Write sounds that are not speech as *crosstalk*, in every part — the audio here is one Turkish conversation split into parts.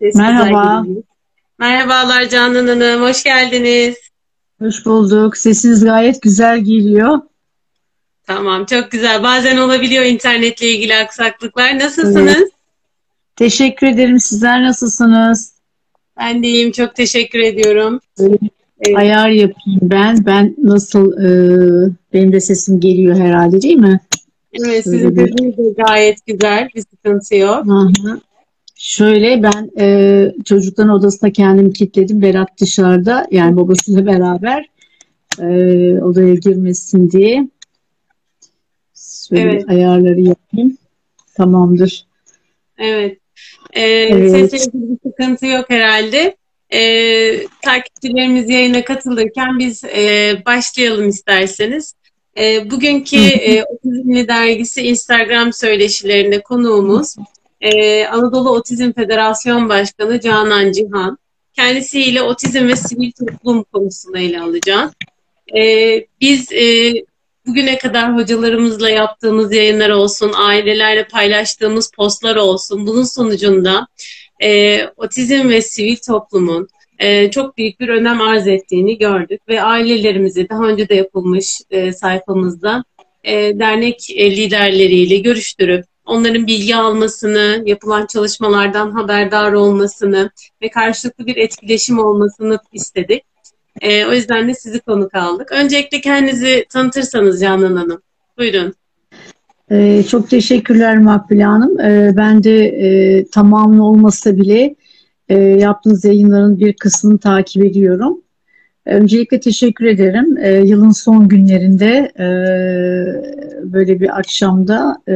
Merhaba. Merhabalar Canan Hanım, hoş geldiniz. Hoş bulduk. Sesiniz gayet güzel geliyor. Tamam, çok güzel. Bazen olabiliyor internetle ilgili aksaklıklar. Nasılsınız? Evet. Teşekkür ederim. Sizler nasılsınız? Ben de iyiyim. Çok teşekkür ediyorum. Evet. Ayar yapayım ben. Ben nasıl, e, benim de sesim geliyor herhalde değil mi? Evet, sizin sesiniz de gayet güzel. Bir sıkıntı yok. Hı hı. Şöyle ben e, çocukların odasına kendimi kilitledim. Berat dışarıda yani babasıyla beraber e, odaya girmesin diye. Şöyle evet. ayarları yapayım. Tamamdır. Evet. Ee, evet. Sesle bir sıkıntı yok herhalde. Ee, takipçilerimiz yayına katılırken biz e, başlayalım isterseniz. E, bugünkü e, Otizmli Dergisi Instagram söyleşilerinde konuğumuz e, Anadolu Otizm Federasyon Başkanı Canan Cihan. Kendisiyle otizm ve sivil toplum konusunu ele alacağız. E, biz e, bugüne kadar hocalarımızla yaptığımız yayınlar olsun, ailelerle paylaştığımız postlar olsun, bunun sonucunda e, otizm ve sivil toplumun e, çok büyük bir önem arz ettiğini gördük ve ailelerimizi daha önce de yapılmış e, sayfamızda e, dernek e, liderleriyle görüştürüp onların bilgi almasını, yapılan çalışmalardan haberdar olmasını ve karşılıklı bir etkileşim olmasını istedik. E, o yüzden de sizi konuk aldık. Öncelikle kendinizi tanıtırsanız Canan Hanım. Buyurun. Ee, çok teşekkürler Makbule Hanım. Ee, ben de e, tamamlı olmasa bile e, yaptığınız yayınların bir kısmını takip ediyorum. Öncelikle teşekkür ederim. E, yılın son günlerinde e, böyle bir akşamda e,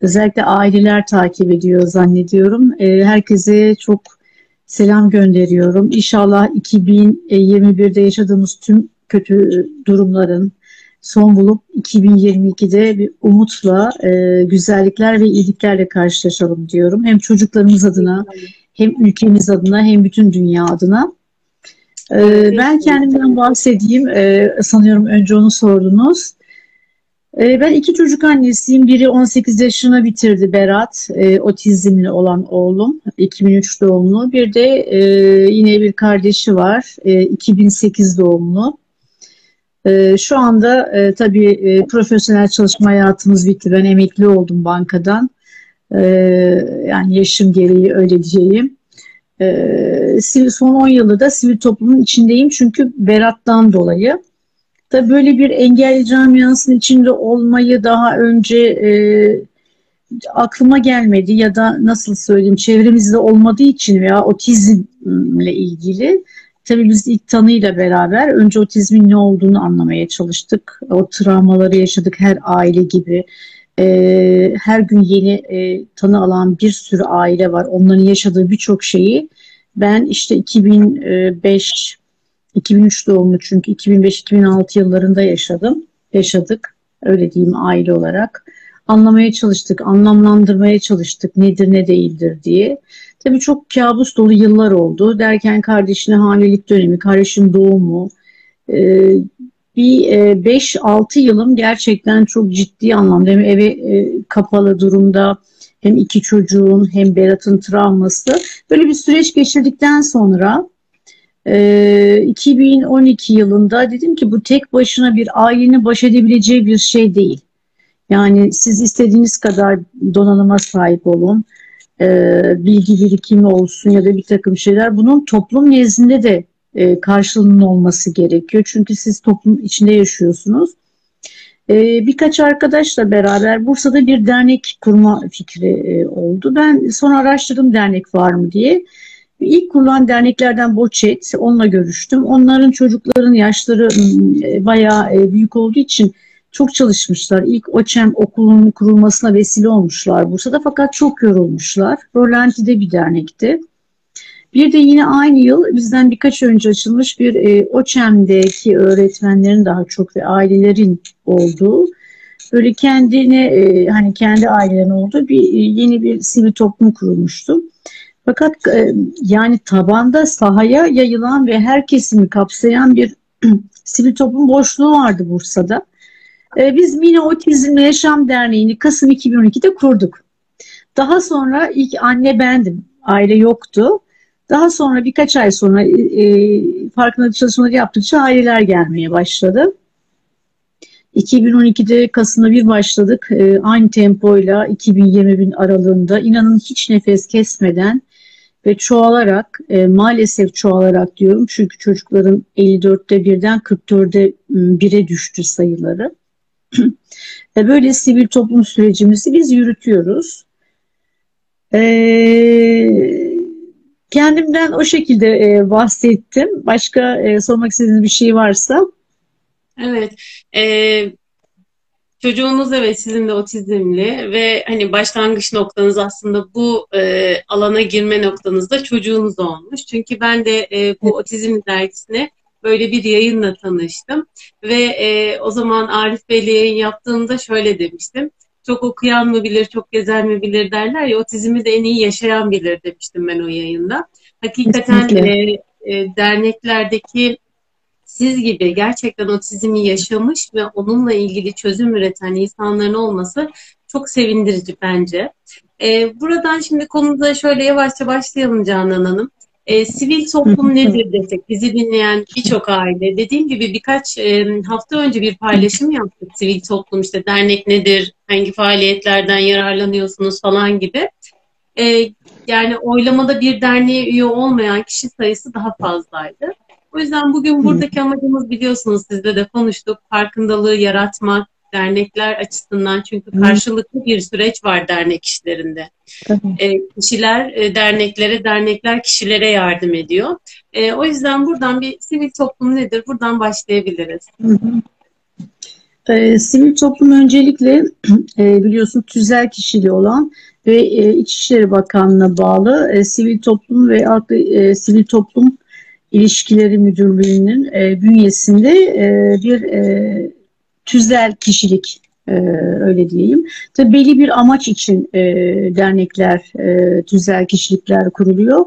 özellikle aileler takip ediyor zannediyorum. E, herkese çok selam gönderiyorum. İnşallah 2021'de yaşadığımız tüm kötü durumların son bulup 2022'de bir umutla, e, güzellikler ve iyiliklerle karşılaşalım diyorum. Hem çocuklarımız adına hem ülkemiz adına hem bütün dünya adına. Ee, ben kendimden bahsedeyim. Ee, sanıyorum önce onu sordunuz. Ee, ben iki çocuk annesiyim. Biri 18 yaşına bitirdi Berat. Ee, otizmli olan oğlum. 2003 doğumlu. Bir de e, yine bir kardeşi var. E, 2008 doğumlu. E, şu anda e, tabii e, profesyonel çalışma hayatımız bitti. Ben emekli oldum bankadan. E, yani yaşım gereği öyle diyeyim. E, son 10 yılı da sivil toplumun içindeyim çünkü Berat'tan dolayı. Tabii böyle bir engelli camiasının içinde olmayı daha önce e, aklıma gelmedi ya da nasıl söyleyeyim çevremizde olmadığı için veya otizmle ilgili tabii biz ilk tanıyla beraber önce otizmin ne olduğunu anlamaya çalıştık. O travmaları yaşadık her aile gibi. E, her gün yeni e, tanı alan bir sürü aile var. Onların yaşadığı birçok şeyi ben işte 2005 2003 doğumlu çünkü 2005-2006 yıllarında yaşadım. Yaşadık. Öyle diyeyim aile olarak. Anlamaya çalıştık, anlamlandırmaya çalıştık nedir ne değildir diye. Tabii çok kabus dolu yıllar oldu. Derken kardeşine hamilelik dönemi, kardeşin doğumu, e, bir 5-6 e, yılım gerçekten çok ciddi anlamda hem eve e, kapalı durumda hem iki çocuğun hem Berat'ın travması böyle bir süreç geçirdikten sonra 2012 e, yılında dedim ki bu tek başına bir ailenin baş edebileceği bir şey değil. Yani siz istediğiniz kadar donanıma sahip olun, bilgi birikimi olsun ya da bir takım şeyler. Bunun toplum nezdinde de e, karşılığının olması gerekiyor. Çünkü siz toplum içinde yaşıyorsunuz. E, birkaç arkadaşla beraber Bursa'da bir dernek kurma fikri e, oldu. Ben sonra araştırdım dernek var mı diye. İlk kurulan derneklerden Boçet, onunla görüştüm. Onların çocukların yaşları e, bayağı e, büyük olduğu için çok çalışmışlar. İlk OÇEM okulunun kurulmasına vesile olmuşlar Bursa'da fakat çok yorulmuşlar. Rolanti'de bir dernekti. Bir de yine aynı yıl bizden birkaç önce açılmış bir e, OÇEM'deki öğretmenlerin daha çok ve ailelerin olduğu böyle kendine e, hani kendi ailelerin olduğu bir e, yeni bir sivil toplum kurulmuştu. Fakat e, yani tabanda sahaya yayılan ve her kesimi kapsayan bir *clears throat* sivil toplum boşluğu vardı Bursa'da. E, biz Mine Otizm Yaşam Derneği'ni Kasım 2012'de kurduk. Daha sonra ilk anne bendim aile yoktu. Daha sonra birkaç ay sonra e, farkındalık çalışmaları yaptıkça aileler gelmeye başladı. 2012'de Kasım'da bir başladık. E, aynı tempoyla 2020 aralığında inanın hiç nefes kesmeden ve çoğalarak e, maalesef çoğalarak diyorum çünkü çocukların 54'te birden 44'e 1'e düştü sayıları. *clears throat* ve böyle sivil toplum sürecimizi biz yürütüyoruz. Eee Kendimden o şekilde e, bahsettim. Başka e, sormak istediğiniz bir şey varsa. Evet. E, çocuğunuz evet sizin de otizmli ve hani başlangıç noktanız aslında bu e, alana girme noktanız da çocuğunuz olmuş. Çünkü ben de e, bu otizm dergisine böyle bir yayınla tanıştım ve e, o zaman Arif Bey'le yayın yaptığımda şöyle demiştim çok okuyan mı bilir, çok gezen mi bilir derler ya otizmi de en iyi yaşayan bilir demiştim ben o yayında. Hakikaten e, e, derneklerdeki siz gibi gerçekten otizmi yaşamış ve onunla ilgili çözüm üreten insanların olması çok sevindirici bence. E, buradan şimdi konuda şöyle yavaşça başlayalım Canan Hanım. E, sivil toplum nedir desek bizi dinleyen birçok aile dediğim gibi birkaç e, hafta önce bir paylaşım yaptık sivil toplum işte dernek nedir hangi faaliyetlerden yararlanıyorsunuz falan gibi e, yani oylamada bir derneğe üye olmayan kişi sayısı daha fazlaydı. O yüzden bugün buradaki amacımız biliyorsunuz sizle de konuştuk farkındalığı yaratmak dernekler açısından çünkü karşılıklı bir süreç var dernek işlerinde. E, kişiler e, derneklere, dernekler kişilere yardım ediyor. E, o yüzden buradan bir sivil toplum nedir? Buradan başlayabiliriz. Hı hı. E, sivil toplum öncelikle *clears throat* e, biliyorsun tüzel kişiliği olan ve e, İçişleri Bakanlığı'na bağlı e, sivil toplum ve e, sivil toplum ilişkileri müdürlüğünün e, bünyesinde e, bir e, tüzel kişilik e, öyle diyeyim. Tabii belli bir amaç için e, dernekler, e, tüzel kişilikler kuruluyor.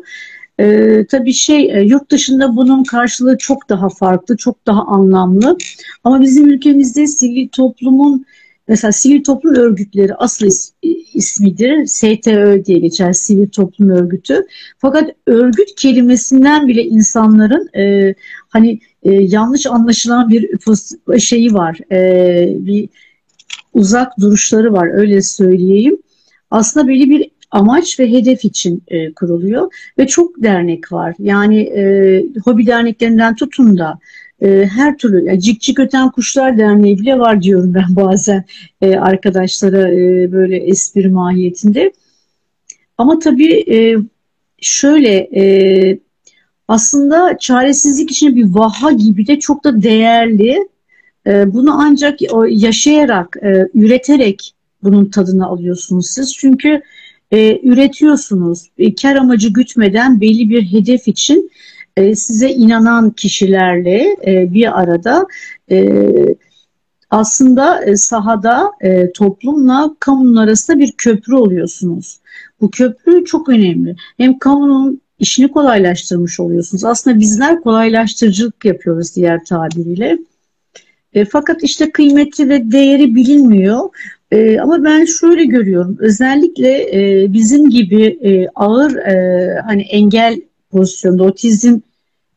E, tabii şey e, yurt dışında bunun karşılığı çok daha farklı, çok daha anlamlı. Ama bizim ülkemizde sivil toplumun mesela sivil toplum örgütleri asıl is, ismidir. STÖ diye geçer sivil toplum örgütü. Fakat örgüt kelimesinden bile insanların e, hani e, yanlış anlaşılan bir şeyi var. E, bir uzak duruşları var öyle söyleyeyim. Aslında böyle bir amaç ve hedef için e, kuruluyor ve çok dernek var. Yani e, hobi derneklerinden tutun da e, her türlü yani Cik Cik Öten Kuşlar Derneği bile var diyorum ben bazen e, arkadaşlara e, böyle espri mahiyetinde. Ama tabii e, şöyle e, aslında çaresizlik için bir vaha gibi de çok da değerli. E, bunu ancak yaşayarak, e, üreterek bunun tadını alıyorsunuz siz. Çünkü e, üretiyorsunuz. E, kar amacı gütmeden belli bir hedef için e, size inanan kişilerle e, bir arada e, aslında sahada toplumla kamunun arasında bir köprü oluyorsunuz. Bu köprü çok önemli. Hem kamunun işini kolaylaştırmış oluyorsunuz. Aslında bizler kolaylaştırıcılık yapıyoruz diğer tabiriyle. E, fakat işte kıymeti ve değeri bilinmiyor. E, ama ben şöyle görüyorum. Özellikle e, bizim gibi e, ağır e, hani engel pozisyonda otizm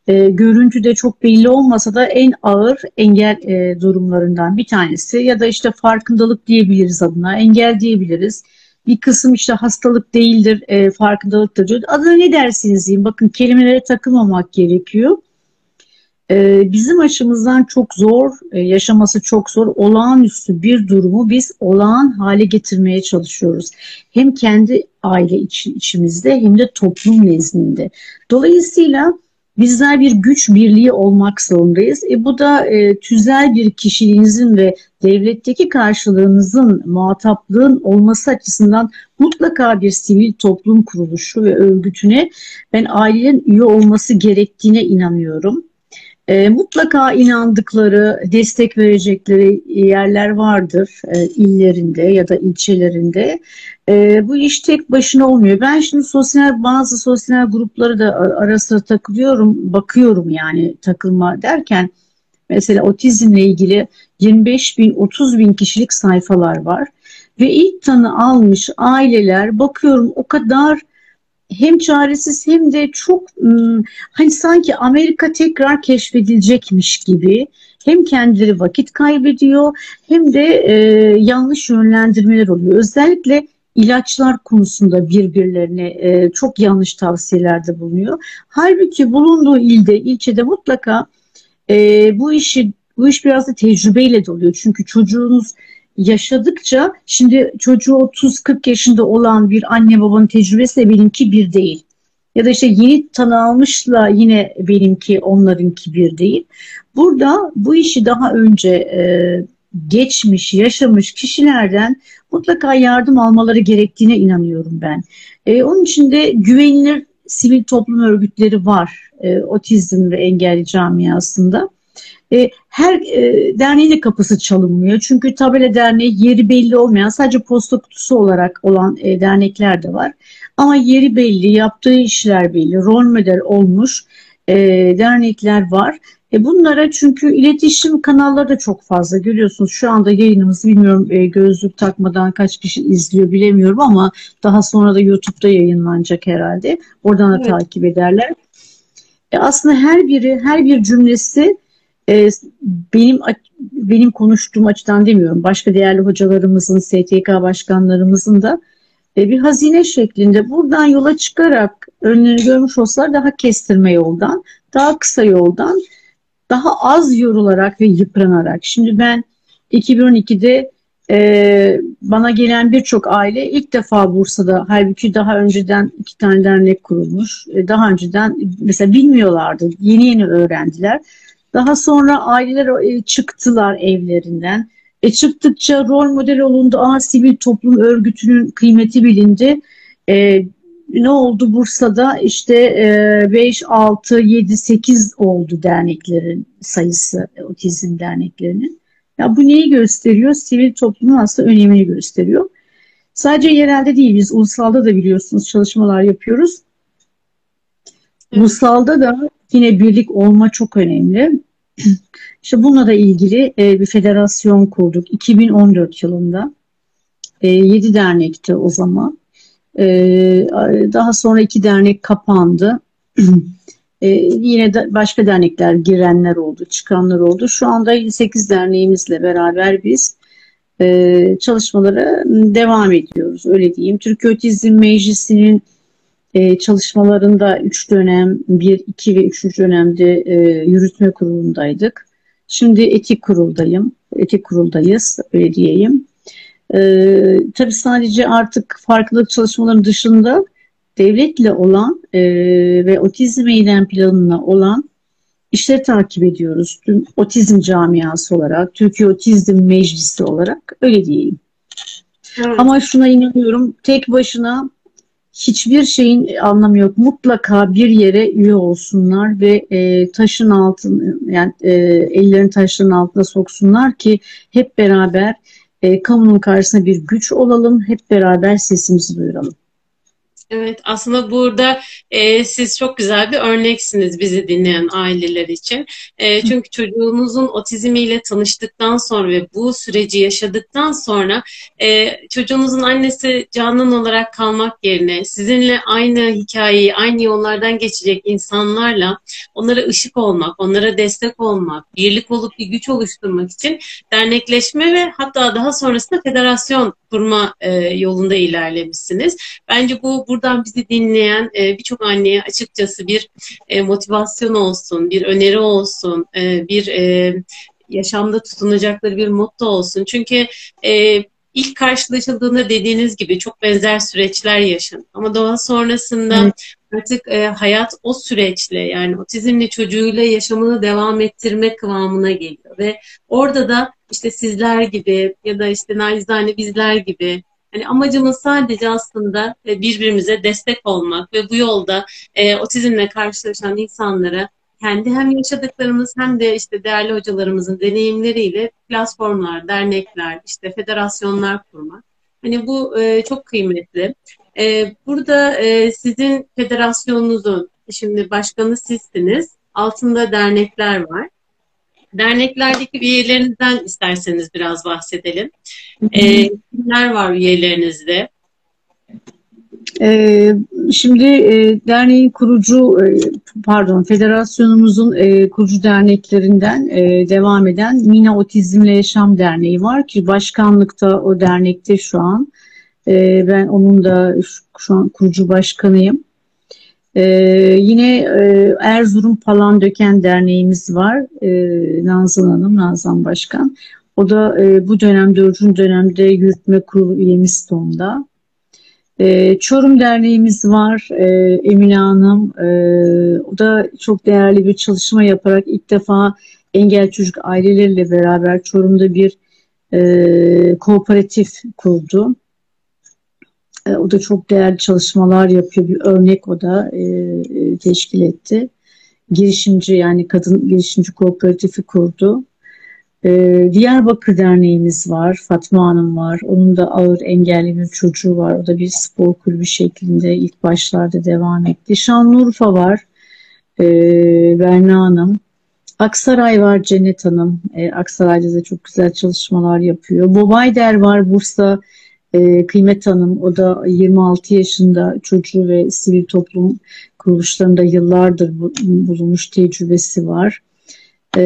e, görüntüde çok belli olmasa da en ağır engel e, durumlarından bir tanesi ya da işte farkındalık diyebiliriz adına engel diyebiliriz bir kısım işte hastalık değildir, e, farkındalıktır diyor. Adına ne dersiniz diyeyim. Bakın kelimelere takılmamak gerekiyor. E, bizim açımızdan çok zor, e, yaşaması çok zor, olağanüstü bir durumu biz olağan hale getirmeye çalışıyoruz. Hem kendi aile iç, içimizde hem de toplum nezdinde. Dolayısıyla Bizler bir güç birliği olmak zorundayız. E, bu da e, tüzel bir kişiliğinizin ve devletteki karşılığınızın, muhataplığın olması açısından mutlaka bir sivil toplum kuruluşu ve örgütüne ben ailenin üye olması gerektiğine inanıyorum. E, mutlaka inandıkları, destek verecekleri yerler vardır e, illerinde ya da ilçelerinde. E, bu iş tek başına olmuyor. Ben şimdi sosyal bazı sosyal grupları da ara sıra takılıyorum, bakıyorum yani takılma derken mesela otizmle ilgili 25 bin 30 bin kişilik sayfalar var ve ilk tanı almış aileler bakıyorum o kadar hem çaresiz hem de çok hani sanki Amerika tekrar keşfedilecekmiş gibi hem kendileri vakit kaybediyor hem de e, yanlış yönlendirmeler oluyor. Özellikle ilaçlar konusunda birbirlerine e, çok yanlış tavsiyelerde bulunuyor. Halbuki bulunduğu ilde, ilçede mutlaka e, bu işi bu iş biraz da tecrübeyle doluyor. Çünkü çocuğunuz yaşadıkça şimdi çocuğu 30-40 yaşında olan bir anne babanın tecrübesiyle benimki bir değil. Ya da işte yeni tanı almışla yine benimki onlarınki bir değil. Burada bu işi daha önce e, geçmiş, yaşamış kişilerden mutlaka yardım almaları gerektiğine inanıyorum ben. E, onun için de güvenilir sivil toplum örgütleri var e, otizm ve engelli camiasında. E, her e, derneğin de kapısı çalınmıyor. Çünkü tabela derneği yeri belli olmayan sadece posta kutusu olarak olan e, dernekler de var. Ama yeri belli, yaptığı işler belli, rol model olmuş e, dernekler var. E bunlara çünkü iletişim kanalları da çok fazla görüyorsunuz. Şu anda yayınımızı bilmiyorum e, gözlük takmadan kaç kişi izliyor bilemiyorum ama daha sonra da YouTube'da yayınlanacak herhalde. Oradan da evet. takip ederler. E aslında her biri, her bir cümlesi e, benim benim konuştuğum açıdan demiyorum. Başka değerli hocalarımızın, STK başkanlarımızın da e, bir hazine şeklinde buradan yola çıkarak önlerini görmüş olsalar daha kestirme yoldan, daha kısa yoldan, daha az yorularak ve yıpranarak. Şimdi ben 2012'de e, bana gelen birçok aile ilk defa Bursa'da halbuki daha önceden iki tane dernek kurulmuş. E, daha önceden mesela bilmiyorlardı. Yeni yeni öğrendiler. Daha sonra aileler e, çıktılar evlerinden. E çıktıkça rol model olundu. Aa sivil toplum örgütünün kıymeti bilindi. E, ne oldu Bursa'da işte e, 5, 6, 7, 8 oldu derneklerin sayısı otizm derneklerinin. Ya bu neyi gösteriyor? Sivil toplumun aslında önemini gösteriyor. Sadece yerelde değil biz ulusalda da biliyorsunuz çalışmalar yapıyoruz. Ulusalda da yine birlik olma çok önemli. *clears throat* İşte bununla da ilgili e, bir federasyon kurduk 2014 yılında. E, 7 dernekti o zaman. E, daha sonra iki dernek kapandı. *clears throat* e, yine de başka dernekler girenler oldu, çıkanlar oldu. Şu anda 8 derneğimizle beraber biz e, çalışmalara devam ediyoruz. Öyle diyeyim. Türkiye Otizm Meclisi'nin e, çalışmalarında 3 dönem, 1, 2 ve 3. dönemde e, yürütme kurulundaydık. Şimdi etik kuruldayım, etik kuruldayız öyle diyeyim. E, tabii sadece artık farklılık çalışmalarının dışında devletle olan e, ve otizm eylem planına olan işleri takip ediyoruz. Tüm otizm camiası olarak, Türkiye Otizm Meclisi olarak öyle diyeyim. Evet. Ama şuna inanıyorum, tek başına hiçbir şeyin anlamı yok. Mutlaka bir yere üye olsunlar ve e, taşın altın yani e, ellerini taşların altına soksunlar ki hep beraber e, kamunun karşısında bir güç olalım, hep beraber sesimizi duyuralım. Evet aslında burada e, siz çok güzel bir örneksiniz bizi dinleyen aileler için. E, çünkü çocuğunuzun otizmiyle tanıştıktan sonra ve bu süreci yaşadıktan sonra e, çocuğunuzun annesi canan olarak kalmak yerine sizinle aynı hikayeyi, aynı yollardan geçecek insanlarla onlara ışık olmak, onlara destek olmak, birlik olup bir güç oluşturmak için dernekleşme ve hatta daha sonrasında federasyon kurma e, yolunda ilerlemişsiniz. Bence bu buradan bizi dinleyen e, birçok anneye açıkçası bir e, motivasyon olsun, bir öneri olsun, bir yaşamda tutunacakları bir motto olsun. Çünkü ilk karşılaşıldığında dediğiniz gibi çok benzer süreçler yaşın. Ama daha sonrasında. Artık e, hayat o süreçle yani otizmli çocuğuyla yaşamını devam ettirme kıvamına geliyor. Ve orada da işte sizler gibi ya da işte nacizane bizler gibi Hani amacımız sadece aslında e, birbirimize destek olmak ve bu yolda e, otizmle karşılaşan insanlara kendi hem yaşadıklarımız hem de işte değerli hocalarımızın deneyimleriyle platformlar, dernekler, işte federasyonlar kurmak. Hani bu e, çok kıymetli. E, burada e, sizin federasyonunuzun, şimdi başkanı sizsiniz, altında dernekler var. Derneklerdeki üyelerinizden isterseniz biraz bahsedelim. E, kimler var üyelerinizde? Ee, şimdi e, derneğin kurucu, e, pardon, federasyonumuzun e, kurucu derneklerinden e, devam eden Mina Otizmle Yaşam Derneği var ki başkanlıkta o dernekte şu an. E, ben onun da şu, şu an kurucu başkanıyım. E, yine e, Erzurum Palandöken Derneğimiz var. E, Nazan Hanım, Nazan Başkan. O da e, bu dönem, dördüncü dönemde yürütme kurulu üyemiz Ton'da. E, Çorum Derneğimiz var, e, Emine Hanım. E, o da çok değerli bir çalışma yaparak ilk defa engel çocuk aileleriyle beraber Çorum'da bir e, kooperatif kurdu. E, o da çok değerli çalışmalar yapıyor. Bir örnek o da e teşkil etti. Girişimci yani kadın girişimci kooperatifi kurdu. Ee, Diyarbakır Derneğimiz var. Fatma Hanım var. Onun da ağır engelli bir çocuğu var. O da bir spor kulübü şeklinde ilk başlarda devam etti. Şanlıurfa var. Ee, Berna Hanım. Aksaray var Cennet Hanım. Ee, Aksaray'da da çok güzel çalışmalar yapıyor. Bobayder var Bursa. Kıymet Hanım. O da 26 yaşında çocuğu ve sivil toplum kuruluşlarında yıllardır bulunmuş tecrübesi var e,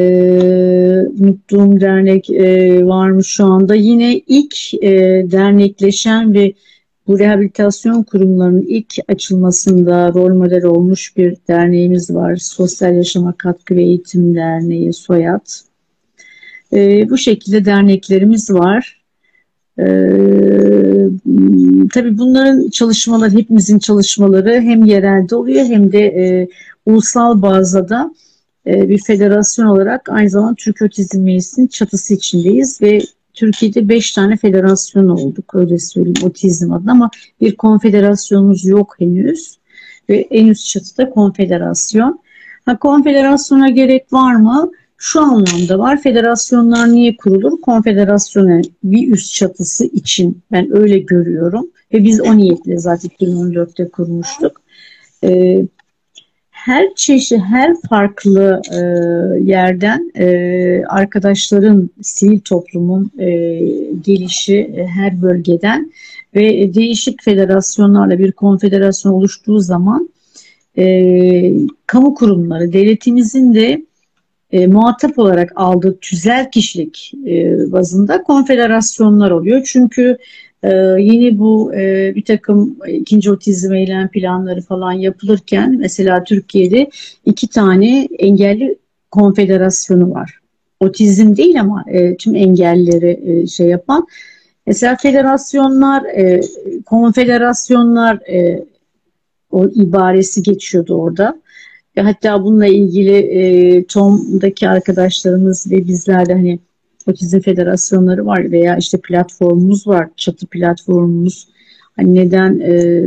unuttuğum dernek e, varmış şu anda. Yine ilk e, dernekleşen ve bu rehabilitasyon kurumlarının ilk açılmasında rol model olmuş bir derneğimiz var. Sosyal Yaşama Katkı ve Eğitim Derneği SOYAT. E, bu şekilde derneklerimiz var. Ee, tabii bunların çalışmaları, hepimizin çalışmaları hem yerelde oluyor hem de e, ulusal bazda da e, bir federasyon olarak aynı zamanda Türk Otizm Meclisi'nin çatısı içindeyiz ve Türkiye'de 5 tane federasyon olduk öyle söyleyeyim otizm adına ama bir konfederasyonumuz yok henüz ve en üst çatıda konfederasyon. Ha, konfederasyona gerek var mı? Şu anlamda var. Federasyonlar niye kurulur? Konfederasyona bir üst çatısı için ben öyle görüyorum. Ve biz o niyetle zaten 2014'te kurmuştuk. Ee, her çeşit, her farklı e, yerden e, arkadaşların, sivil toplumun e, gelişi e, her bölgeden ve değişik federasyonlarla bir konfederasyon oluştuğu zaman e, kamu kurumları, devletimizin de e, muhatap olarak aldığı tüzel kişilik e, bazında konfederasyonlar oluyor. Çünkü ee, yeni bu e, bir takım ikinci otizm eylem planları falan yapılırken mesela Türkiye'de iki tane engelli konfederasyonu var. Otizm değil ama e, tüm engelleri e, şey yapan. Mesela federasyonlar, e, konfederasyonlar e, o ibaresi geçiyordu orada. Hatta bununla ilgili e, TOM'daki arkadaşlarımız ve bizler de hani otizm federasyonları var veya işte platformumuz var, çatı platformumuz. Hani neden e,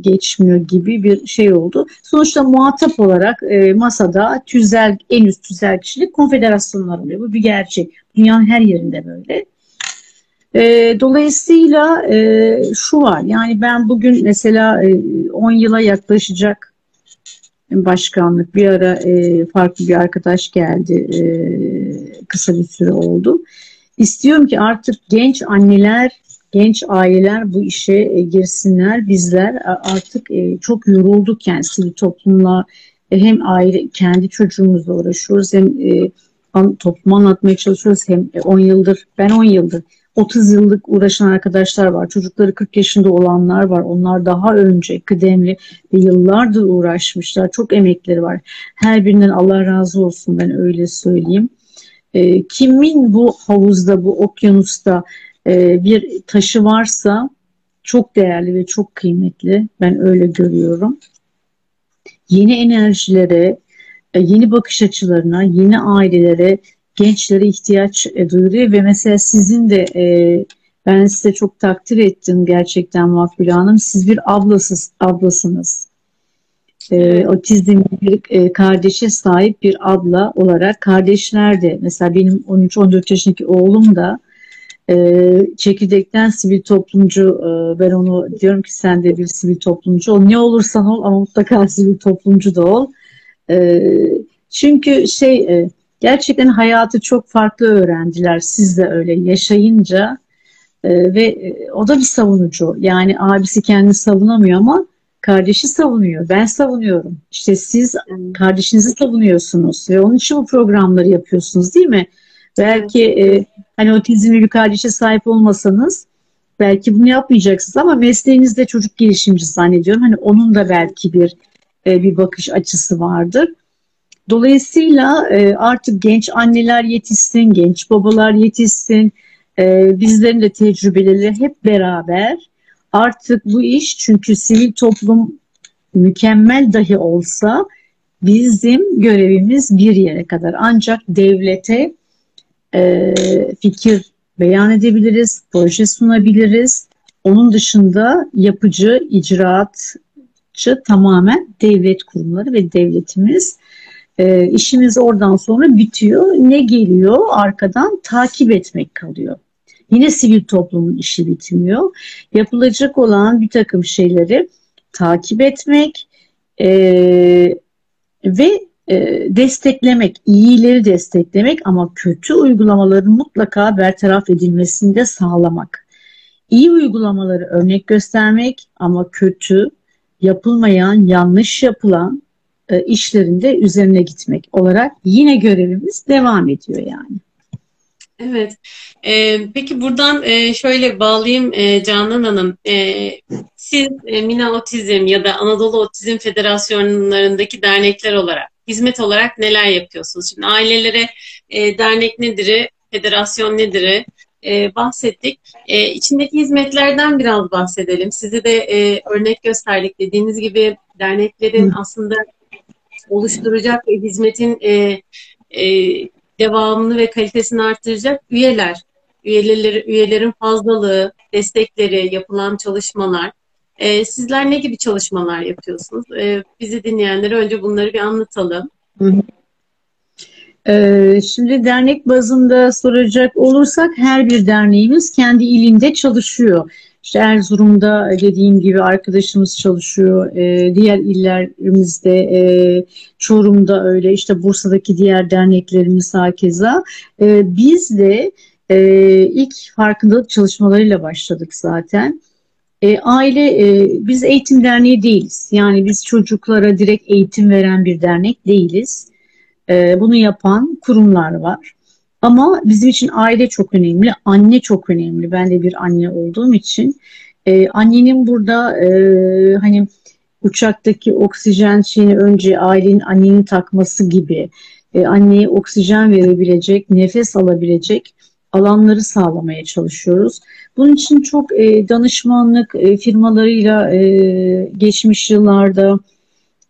geçmiyor gibi bir şey oldu. Sonuçta muhatap olarak e, masada tüzel, en üst tüzel kişilik konfederasyonlar oluyor. Bu bir gerçek. Dünyanın her yerinde böyle. E, dolayısıyla e, şu var yani ben bugün mesela e, 10 yıla yaklaşacak başkanlık bir ara e, farklı bir arkadaş geldi e, kısa bir süre oldu. İstiyorum ki artık genç anneler, genç aileler bu işe e, girsinler. Bizler artık e, çok yorulduk yani sivil toplumla e, hem aile kendi çocuğumuzla uğraşıyoruz hem topluma anlatmaya çalışıyoruz hem 10 yıldır ben 10 yıldır 30 yıllık uğraşan arkadaşlar var. Çocukları 40 yaşında olanlar var. Onlar daha önce kıdemli ve yıllardır uğraşmışlar. Çok emekleri var. Her birinden Allah razı olsun ben öyle söyleyeyim. E, kimin bu havuzda, bu okyanusta e, bir taşı varsa çok değerli ve çok kıymetli. Ben öyle görüyorum. Yeni enerjilere, e, yeni bakış açılarına, yeni ailelere, gençlere ihtiyaç e, duyuluyor ve mesela sizin de e, ben size çok takdir ettim gerçekten Makbule Hanım. Siz bir ablasız, ablasınız. E, otizmli bir e, kardeşe sahip bir abla olarak kardeşler de mesela benim 13-14 yaşındaki oğlum da e, çekirdekten sivil toplumcu e, ben onu diyorum ki sen de bir sivil toplumcu ol. Ne olursan ol ama mutlaka *laughs* sivil toplumcu da ol. E, çünkü şey e, gerçekten hayatı çok farklı öğrendiler. Siz de öyle yaşayınca E, ve e, o da bir savunucu. Yani abisi kendini savunamıyor ama kardeşi savunuyor. Ben savunuyorum. İşte siz kardeşinizi savunuyorsunuz ve onun için bu programları yapıyorsunuz değil mi? Belki e, hani otizmli bir kardeşe sahip olmasanız belki bunu yapmayacaksınız ama mesleğinizde çocuk gelişimci zannediyorum. Hani onun da belki bir e, bir bakış açısı vardır. Dolayısıyla e, artık genç anneler yetişsin, genç babalar yetişsin. E, bizlerin de tecrübeleri hep beraber artık bu iş çünkü sivil toplum mükemmel dahi olsa bizim görevimiz bir yere kadar. Ancak devlete e, fikir beyan edebiliriz, proje sunabiliriz. Onun dışında yapıcı, icraatçı tamamen devlet kurumları ve devletimiz. E, işimiz oradan sonra bitiyor. Ne geliyor arkadan takip etmek kalıyor. Yine sivil toplumun işi bitmiyor. Yapılacak olan bir takım şeyleri takip etmek e, ve e, desteklemek, iyileri desteklemek ama kötü uygulamaların mutlaka bertaraf edilmesini de sağlamak. İyi uygulamaları örnek göstermek ama kötü, yapılmayan, yanlış yapılan e, işlerinde üzerine gitmek olarak yine görevimiz devam ediyor yani. Evet. Ee, peki buradan e, şöyle bağlayayım e, Canan Hanım. E, siz e, Mina Otizm ya da Anadolu Otizm Federasyonlarındaki dernekler olarak, hizmet olarak neler yapıyorsunuz? Şimdi ailelere e, dernek nedir, federasyon nedir e, bahsettik. E, içindeki hizmetlerden biraz bahsedelim. Sizi de e, örnek gösterdik. Dediğiniz gibi derneklerin aslında oluşturacak hizmetin e, e, devamını ve kalitesini artıracak üyeler, üyeleri, üyelerin fazlalığı, destekleri, yapılan çalışmalar. E, sizler ne gibi çalışmalar yapıyorsunuz? E, bizi dinleyenlere önce bunları bir anlatalım. Ee, şimdi dernek bazında soracak olursak her bir derneğimiz kendi ilinde çalışıyor. İşte Erzurum'da dediğim gibi arkadaşımız çalışıyor. E, diğer illerimizde e, Çorum'da öyle. işte Bursa'daki diğer derneklerimiz hakeza. E, biz de e, ilk farkındalık çalışmalarıyla başladık zaten. E, aile, e, biz eğitim derneği değiliz. Yani biz çocuklara direkt eğitim veren bir dernek değiliz. E, bunu yapan kurumlar var. Ama bizim için aile çok önemli, anne çok önemli. Ben de bir anne olduğum için e, annenin burada e, hani uçaktaki oksijen şeyini önce ailenin annenin takması gibi e, anneye oksijen verebilecek, nefes alabilecek alanları sağlamaya çalışıyoruz. Bunun için çok e, danışmanlık e, firmalarıyla e, geçmiş yıllarda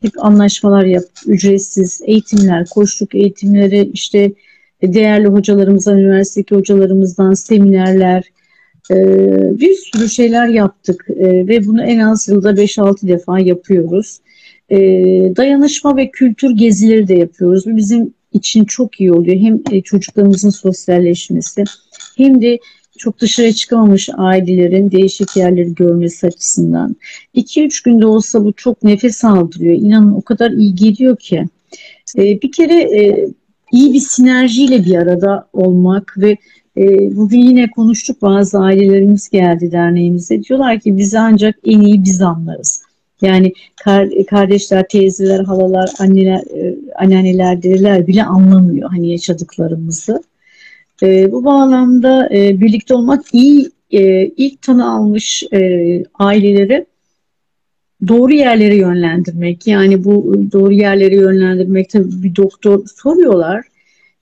hep anlaşmalar yap, ücretsiz eğitimler, koçluk eğitimleri, işte değerli hocalarımızdan, üniversitedeki hocalarımızdan seminerler, e, bir sürü şeyler yaptık e, ve bunu en az yılda 5-6 defa yapıyoruz. E, dayanışma ve kültür gezileri de yapıyoruz. Bu bizim için çok iyi oluyor. Hem çocuklarımızın sosyalleşmesi hem de çok dışarı çıkamamış ailelerin değişik yerleri görmesi açısından. 2-3 günde olsa bu çok nefes aldırıyor. İnanın o kadar iyi geliyor ki. Bir kere iyi bir sinerjiyle bir arada olmak ve e, bugün yine konuştuk bazı ailelerimiz geldi derneğimize. Diyorlar ki bizi ancak en iyi biz anlarız. Yani kar, kardeşler, teyzeler, halalar, anneler, e, anneanneler, dedeler bile anlamıyor hani yaşadıklarımızı. E, bu bağlamda e, birlikte olmak iyi e, ilk tanı almış e, aileleri doğru yerlere yönlendirmek. Yani bu doğru yerlere yönlendirmek tabii bir doktor soruyorlar.